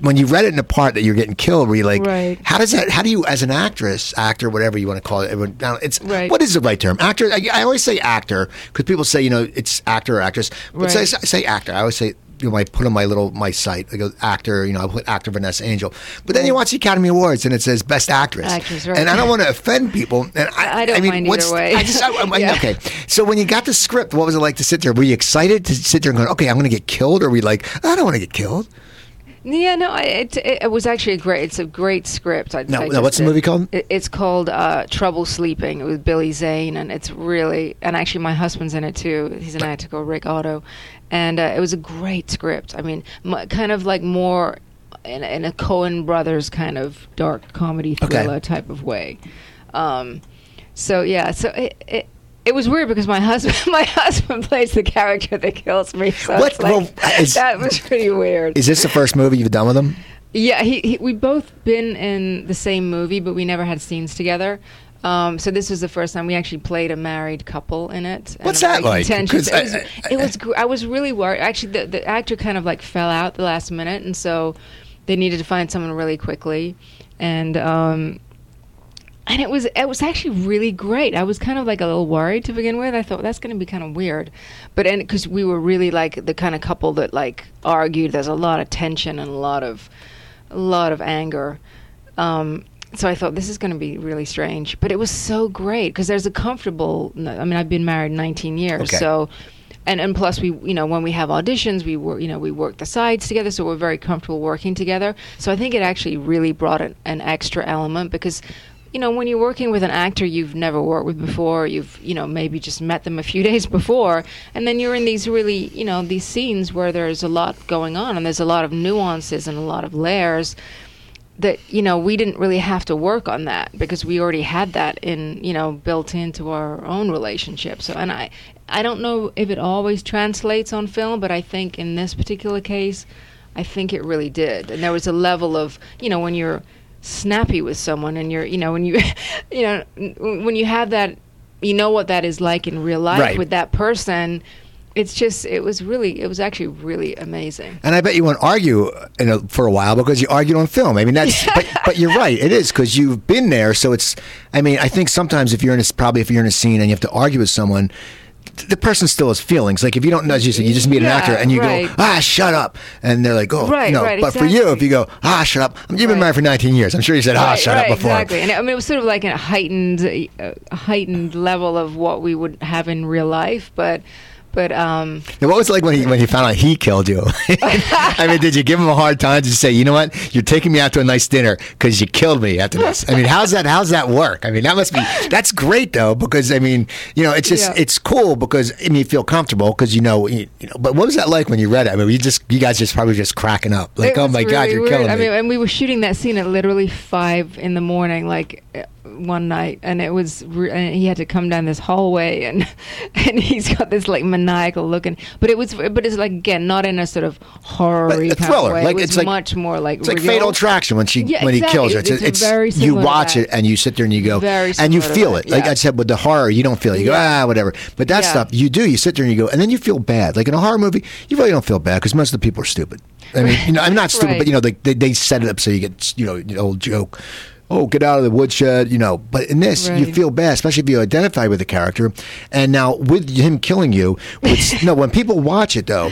when you read it in the part that you're getting killed, were you like, Right. how does that? How do you, as an actress, actor, whatever you want to call it, everyone, now it's Right. what is the right term? Actor. I, I always say actor because people say you know it's actor or actress, but say, Right. say actor. I always say. You know, I put on my little my site. I go actor. You know, I put actor Vanessa Angel. But then you watch the Academy Awards and it says best actress. Actress, right. And I don't want to offend people. And I, I don't mean, mind what's, either way. I just, I, I- [laughs] Yeah. Okay. So when you got the script, what was it like to sit there? Were you excited to sit there and go, okay, I'm going to get killed, or were you like, I don't want to get killed? Yeah, no, it, it, it was actually a great. It's a great script. I, Now- I now what's the movie called? It, it's called uh, Trouble Sleeping with Billy Zane, and it's really and actually my husband's in it too. He's an actor called Rick Otto, and uh, it was a great script. I mean, m- kind of like more in, in a Coen Brothers kind of dark comedy Okay. thriller type of way. Um, so yeah, so it. it it was weird because my husband, [laughs] my husband plays the character that kills me. So What? like, Well, is- that was pretty weird. Is this the first movie you've done with him? Yeah, he, he we both been in the same movie, but we never had scenes together. Um, so this was the first time we actually played a married couple in it. What's that like? It was, I- I- it was I was really worried. Actually, the, the actor kind of like fell out the last minute, and so they needed to find someone really quickly. And um, and it was it was actually really great. I was kind of like a little worried to begin with. I thought that's going to be kind of weird, but and because we were really like the kind of couple that like argued. There's a lot of tension and a lot of a lot of anger. Um, so I thought this is going to be really strange, but it was so great because there's a comfortable. I mean, I've been married 19 years, Okay. so and and plus we you know when we have auditions we work you know we work the sides together, so we're very comfortable working together. So I think it actually really brought an, an extra element because. You know, when you're working with an actor you've never worked with before, you've, you know, maybe just met them a few [laughs] days before, and then you're in these really, you know, these scenes where there's a lot going on and there's a lot of nuances and a lot of layers that you know we didn't really have to work on that because we already had that in you know built into our own relationship. So and i i don't know if it always translates on film but i think in this particular case i think it really did. And there was a level of you know when you're snappy with someone and you're you know when you [laughs] you know when you have that you know what that is like in real life Right. with that person it's just it was really it was actually really amazing And I bet you won't argue know, for a while because you argued on film. I mean, that's [laughs] but, but you're right. It is because you've been there. So it's. I mean, I think sometimes if you're in a probably if you're in a scene and you have to argue with someone. Th- The person still has feelings. Like if you don't know, as you said, you just meet an Yeah, actor and you right. go, ah, shut up, and they're like, oh, Right, know. right, but for you, if you go, ah, shut up, you've been married for 19 years. I'm sure you said, ah, shut up before. Exactly, and I mean it was sort of like a heightened, uh, heightened level of what we would have in real life, but. But um, Now, what was it like when he when you found out he killed you? [laughs] I mean, did you give him a hard time? Did you say, you know what, you're taking me out to a nice dinner because you killed me after this? I mean, how's that? How's that work? I mean, that must be that's great though because I mean, you know, it's just Yeah. it's cool because I mean, you feel comfortable because you know, you, you know. But what was that like when you read it? I mean, you just you guys just probably just cracking up like, oh my god, you're weird. killing me. I mean, and we were shooting that scene at literally five in the morning, like one night, and it was. Re- and he had to come down this hallway, and [laughs] and he's got this like maniacal looking. But it was, but it's like again, not in a sort of horror kind thriller, of way. like, it it's like- much more like It's like. Fatal Attraction when she Yeah, when he kills her. exactly. It's a very you watch it and you sit there and you go and you feel it. Like yeah. I said with the horror, you don't feel it. You go Yeah. ah whatever. But that stuff you do. You sit there and you go and then you feel bad. Like in a horror movie, you really don't feel bad because most of the people are stupid. I mean, you know, I'm not stupid, [laughs] Right. but you know they, they they set it up so you get you know the old joke. Oh, get out of the woodshed, you know. But in this, you feel bad, especially if you identify with the character. And now with him killing you, which [laughs] no, when people watch it though,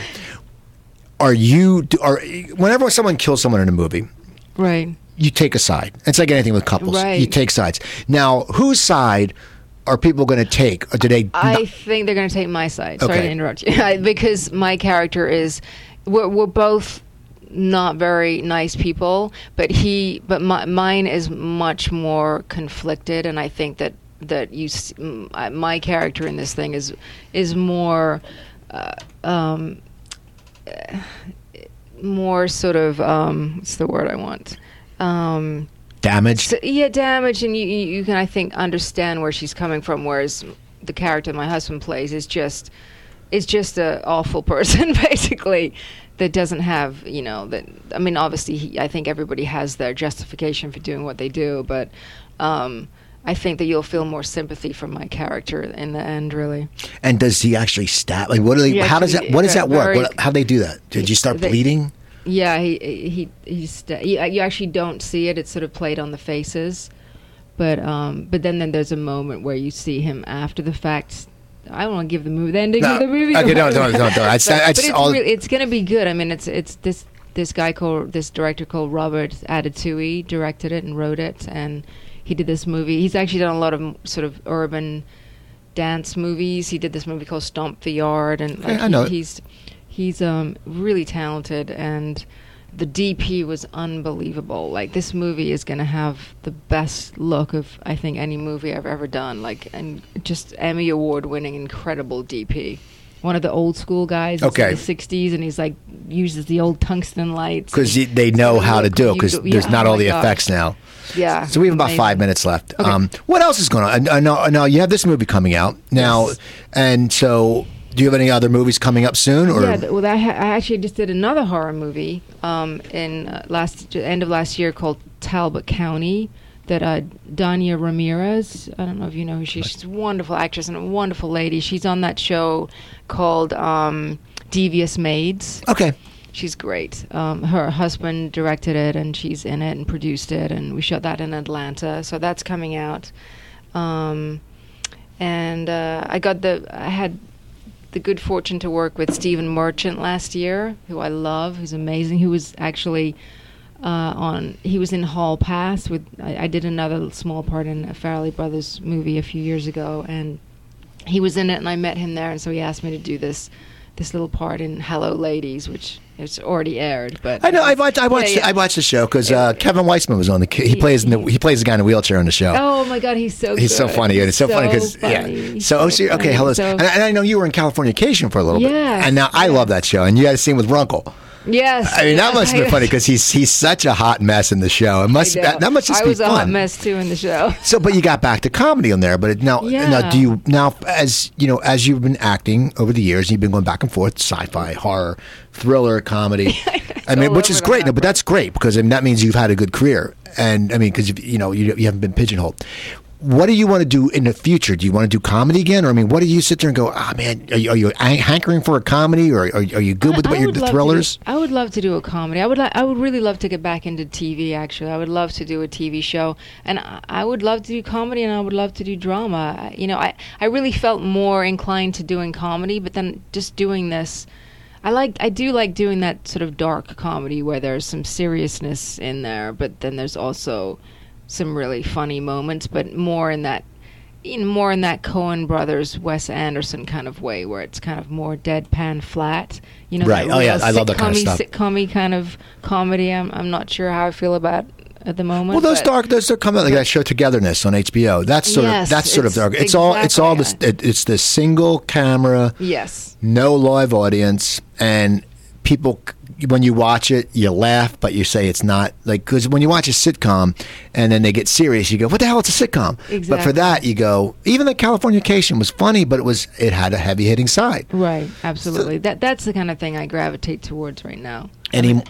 are you are whenever someone kills someone in a movie, right. you take a side. It's like anything with couples. Right. You take sides. Now, whose side are people going to take? Or do they? I think they're going to take my side. Sorry Okay. to interrupt you, [laughs] because my character is we're, we're both not very nice people, but he, but my, mine is much more conflicted, and I think that that you, s- m- I- my character in this thing is is more. Uh, um, more sort of um, what's the word I want? Um, damaged. so, yeah, damage, and you, you you can I think understand where she's coming from. Whereas the character my husband plays is just is just a awful [laughs] person, basically, that doesn't have you know that. I mean, obviously, he, I think everybody has their justification for doing what they do, but. Um, I think that you'll feel more sympathy from my character in the end, really. And does he actually stab? Like, what do they? How does that? What does that work? What, how do they do that? Did you start They- bleeding? Yeah, he he he's you, you actually don't see it. It's sort of played on the faces, but um, but then then there's a moment where you see him after the fact. I don't want to give the movie the ending No. of the movie. Okay, don't- don't- don't- don't. It's- [laughs] but, it's but it's, all- really, it's going to be good. I mean, it's it's this this guy called this director called Robert Adetuyi directed it and wrote it, and he did this movie. He's actually done a lot of sort of urban dance movies. He did this movie called Stomp the Yard, and like I know he, he's he's um really talented and the DP was unbelievable. Like this movie is going to have the best look of I think any movie I've ever done. Like and just Emmy award winning incredible DP. One of the old school guys Okay. in the 60s and he's like uses the old tungsten lights. Because they know how to do it. Because do- there's yeah, not oh all the God. effects now. Yeah. So we have about five minutes left. Okay. Um, what else is going on? I, I know. Now you have this movie coming out now, Yes. and so do you have any other movies coming up soon? Or Yeah, well, I, ha- I actually just did another horror movie um, in uh, last end of last year called Talbot County. That uh, Dania Ramirez, I don't know if you know who she is. She's a wonderful actress and a wonderful lady. She's on that show called um, Devious Maids. okay, she's great. Um, her husband directed it, and she's in it and produced it, and we shot that in Atlanta. So that's coming out. Um, and uh, I got the I had the good fortune to work with Stephen Merchant last year, who I love, who's amazing, who was actually uh, on. He was in Hall Pass with. I, I, did another small part in a Farrelly Brothers movie a few years ago, and he was in it, and I met him there, and so he asked me to do this this little part in Hello Ladies, which it's already aired. But I know I watched I watched yeah, yeah. I watched the show because uh, Kevin Weisman was on the he plays in the he plays the guy in the wheelchair on the show. Oh my god, he's so he's good. so funny and it's so, so funny because yeah. So, oh, so okay, hello. So, and, I, and, I know you were in Californication for a little yes, bit, and now I love that show. And you had a scene with Runkle. Yes. I mean, that must have been funny because he's he's such a hot mess in the show. It must that, that must just I be was fun. a hot mess too in the show. [laughs] So, but you got back to comedy on there. But now, yeah. now, do you now as you know as you've been acting over the years, you've been going back and forth, sci-fi, horror, thriller, comedy. [laughs] I mean, which is great. No, but that's great because I mean, that means you've had a good career, and I mean, because you know you, you haven't been pigeonholed what do you want to do in the future? Do you want to do comedy again, or I mean, what do you sit there and go, "Ah, oh, man, are you, are you, hankering for a comedy, or are, are you good with I, what thrillers?" Do, I would love to do a comedy. I would, li- I would really love to get back into TV. Actually, I would love to do a TV show, and I, I would love to do comedy, and I would love to do drama. You know, I, I really felt more inclined to doing comedy, but then just doing this. I like I do like doing that sort of dark comedy where there's some seriousness in there, but then there's also some really funny moments, but more in that in more in that Coen Brothers, Wes Anderson kind of way, where it's kind of more deadpan flat. You know, right? Oh yeah, I love that kind of stuff. Sitcom kind of comedy. I'm I'm not sure how I feel about at the moment. Well, those dark, those are coming like that show Togetherness on HBO. That's sort yes, of that's sort of dark. It's exactly, all it's all this. It, it's the single camera. Yes. No live audience, and people when you watch it, you laugh, but you say it's not like because when you watch a sitcom and then they get serious, you go, "What the hell? It's a sitcom." Exactly. But for that, you go, even the Californication was funny, but it was it had a heavy hitting side. Right, absolutely. So, that that's the kind of thing I gravitate towards right now. Any.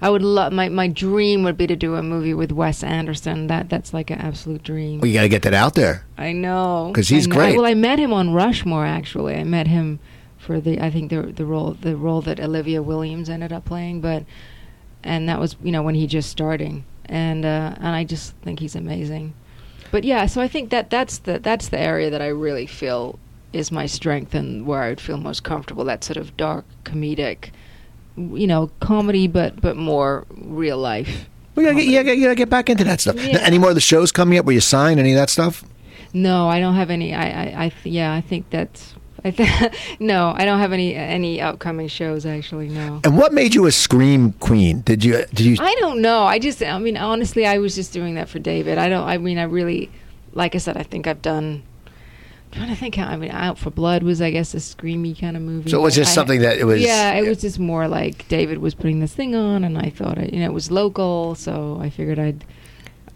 I would love my, my dream would be to do a movie with Wes Anderson. That that's like an absolute dream. Well, you got to get that out there. I know because he's great. Well, I met him on Rushmore. Actually, I met him for the I think the the role the role that Olivia Williams ended up playing, but and that was you know when he just starting, and uh, and I just think he's amazing. But yeah, so I think that that's the that's the area that I really feel is my strength and where I would feel most comfortable. That sort of dark comedic, you know, comedy, but but more real life. We gotta get, you, gotta, you gotta get back into that stuff. Yeah. Any more of the shows coming up where you sign any of that stuff? No, I don't have any. I, I, I yeah, I think that's [laughs] no, I don't have any any upcoming shows actually. No. And what made you a scream queen? Did you did you? I don't know. I just I mean honestly, I was just doing that for David. I don't. I mean, I really, like I said, I think I've done. I'm trying to think how I mean, Out for Blood was I guess a screamy kind of movie. So it was just I, something that it was. Yeah, it yeah. was just more like David was putting this thing on, and I thought it, you know it was local, so I figured I'd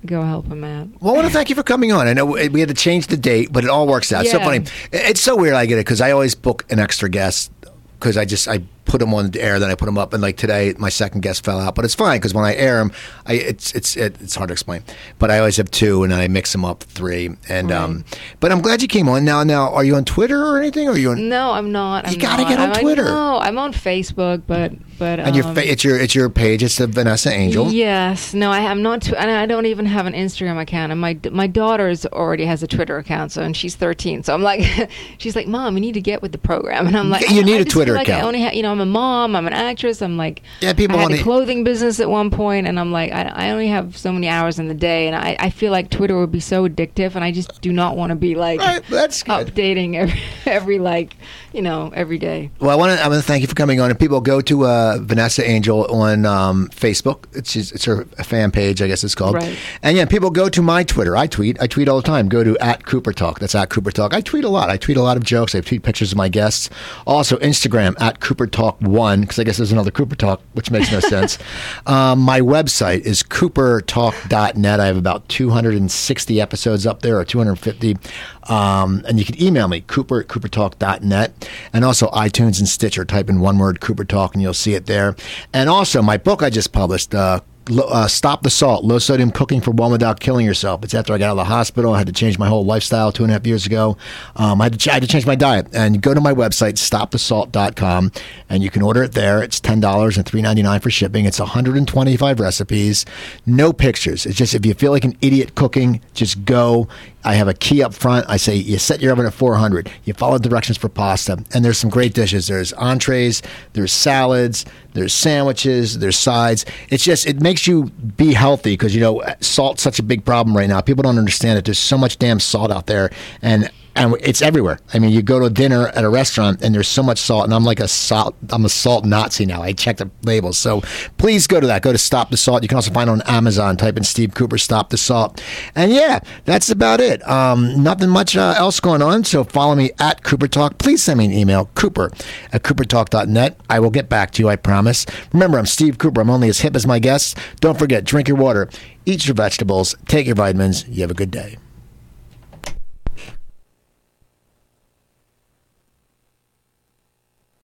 go help him out. Well, I want to thank you for coming on. I know we had to change the date, but it all works out. Yeah. So funny. It's so weird. I get it because I always book an extra guest because I just I put them on the air, then I put them up, and like today, my second guest fell out, but it's fine because when I air them, I, it's it's it's hard to explain, but I always have two, and then I mix them up three, and right. um, but I'm glad you came on. Now, now, are you on Twitter or anything? Or are you on? No, I'm not. I'm you gotta not. get on I'm, Twitter. No, I'm on Facebook, but but and your fa- um, it's your it's your page. It's the Vanessa Angel. Yes. No, I am not. Tw- and I don't even have an Instagram account. And my my daughter's already has a Twitter account, so and she's 13. So I'm like, [laughs] she's like, Mom, you need to get with the program. And I'm like, you need I a Twitter like account. I only ha- you know, I'm a mom. I'm an actress. I'm like, yeah, people I had a clothing business at one point, and I'm like, I, I only have so many hours in the day, and I, I feel like Twitter would be so addictive, and I just do not want to be like right, that's updating every, [laughs] every like you know every day. Well, I want to I want to thank you for coming on. And people go to uh, Vanessa Angel on um, Facebook. It's just, it's her fan page, I guess it's called. Right. And yeah, people go to my Twitter. I tweet. I tweet all the time. Go to at Cooper Talk. That's at Cooper Talk. I tweet a lot. I tweet a lot of jokes. I tweet pictures of my guests. Also Instagram at Cooper Talk One because I guess there's another Cooper Talk, which makes no sense. [laughs] Um, my website is coopertalk.net. I have about 260 episodes up there or 250. Um, and you can email me, cooper at coopertalk.net. And also iTunes and Stitcher. Type in one word Cooper Talk and you'll see it there. And also my book I just published, uh, uh, Stop the Salt, low sodium cooking for one without killing yourself. It's after I got out of the hospital. I had to change my whole lifestyle two and a half years ago. Um, I, had ch- I had to change my diet. And go to my website, stopthesalt.com, and you can order it there. It's $10 and $3.99 for shipping. It's 125 recipes, no pictures. It's just if you feel like an idiot cooking, just go. I have a key up front. I say you set your oven at 400. You follow directions for pasta, and there's some great dishes. There's entrees, there's salads, there's sandwiches, there's sides. It's just it makes you be healthy because you know salt's such a big problem right now. People don't understand it. There's so much damn salt out there, and and it's everywhere. I mean, you go to dinner at a restaurant and there's so much salt, and I'm like a salt. I'm a salt Nazi now. I check the labels. So please go to that. Go to Stop the Salt. You can also find it on Amazon. Type in Steve Cooper Stop the Salt, and yeah, that's about it. Um, nothing much uh, else going on. So follow me at Cooper Talk. Please send me an email, Cooper at CooperTalk.net. I will get back to you. I promise. Remember, I'm Steve Cooper. I'm only as hip as my guests. Don't forget, drink your water, eat your vegetables, take your vitamins. You have a good day.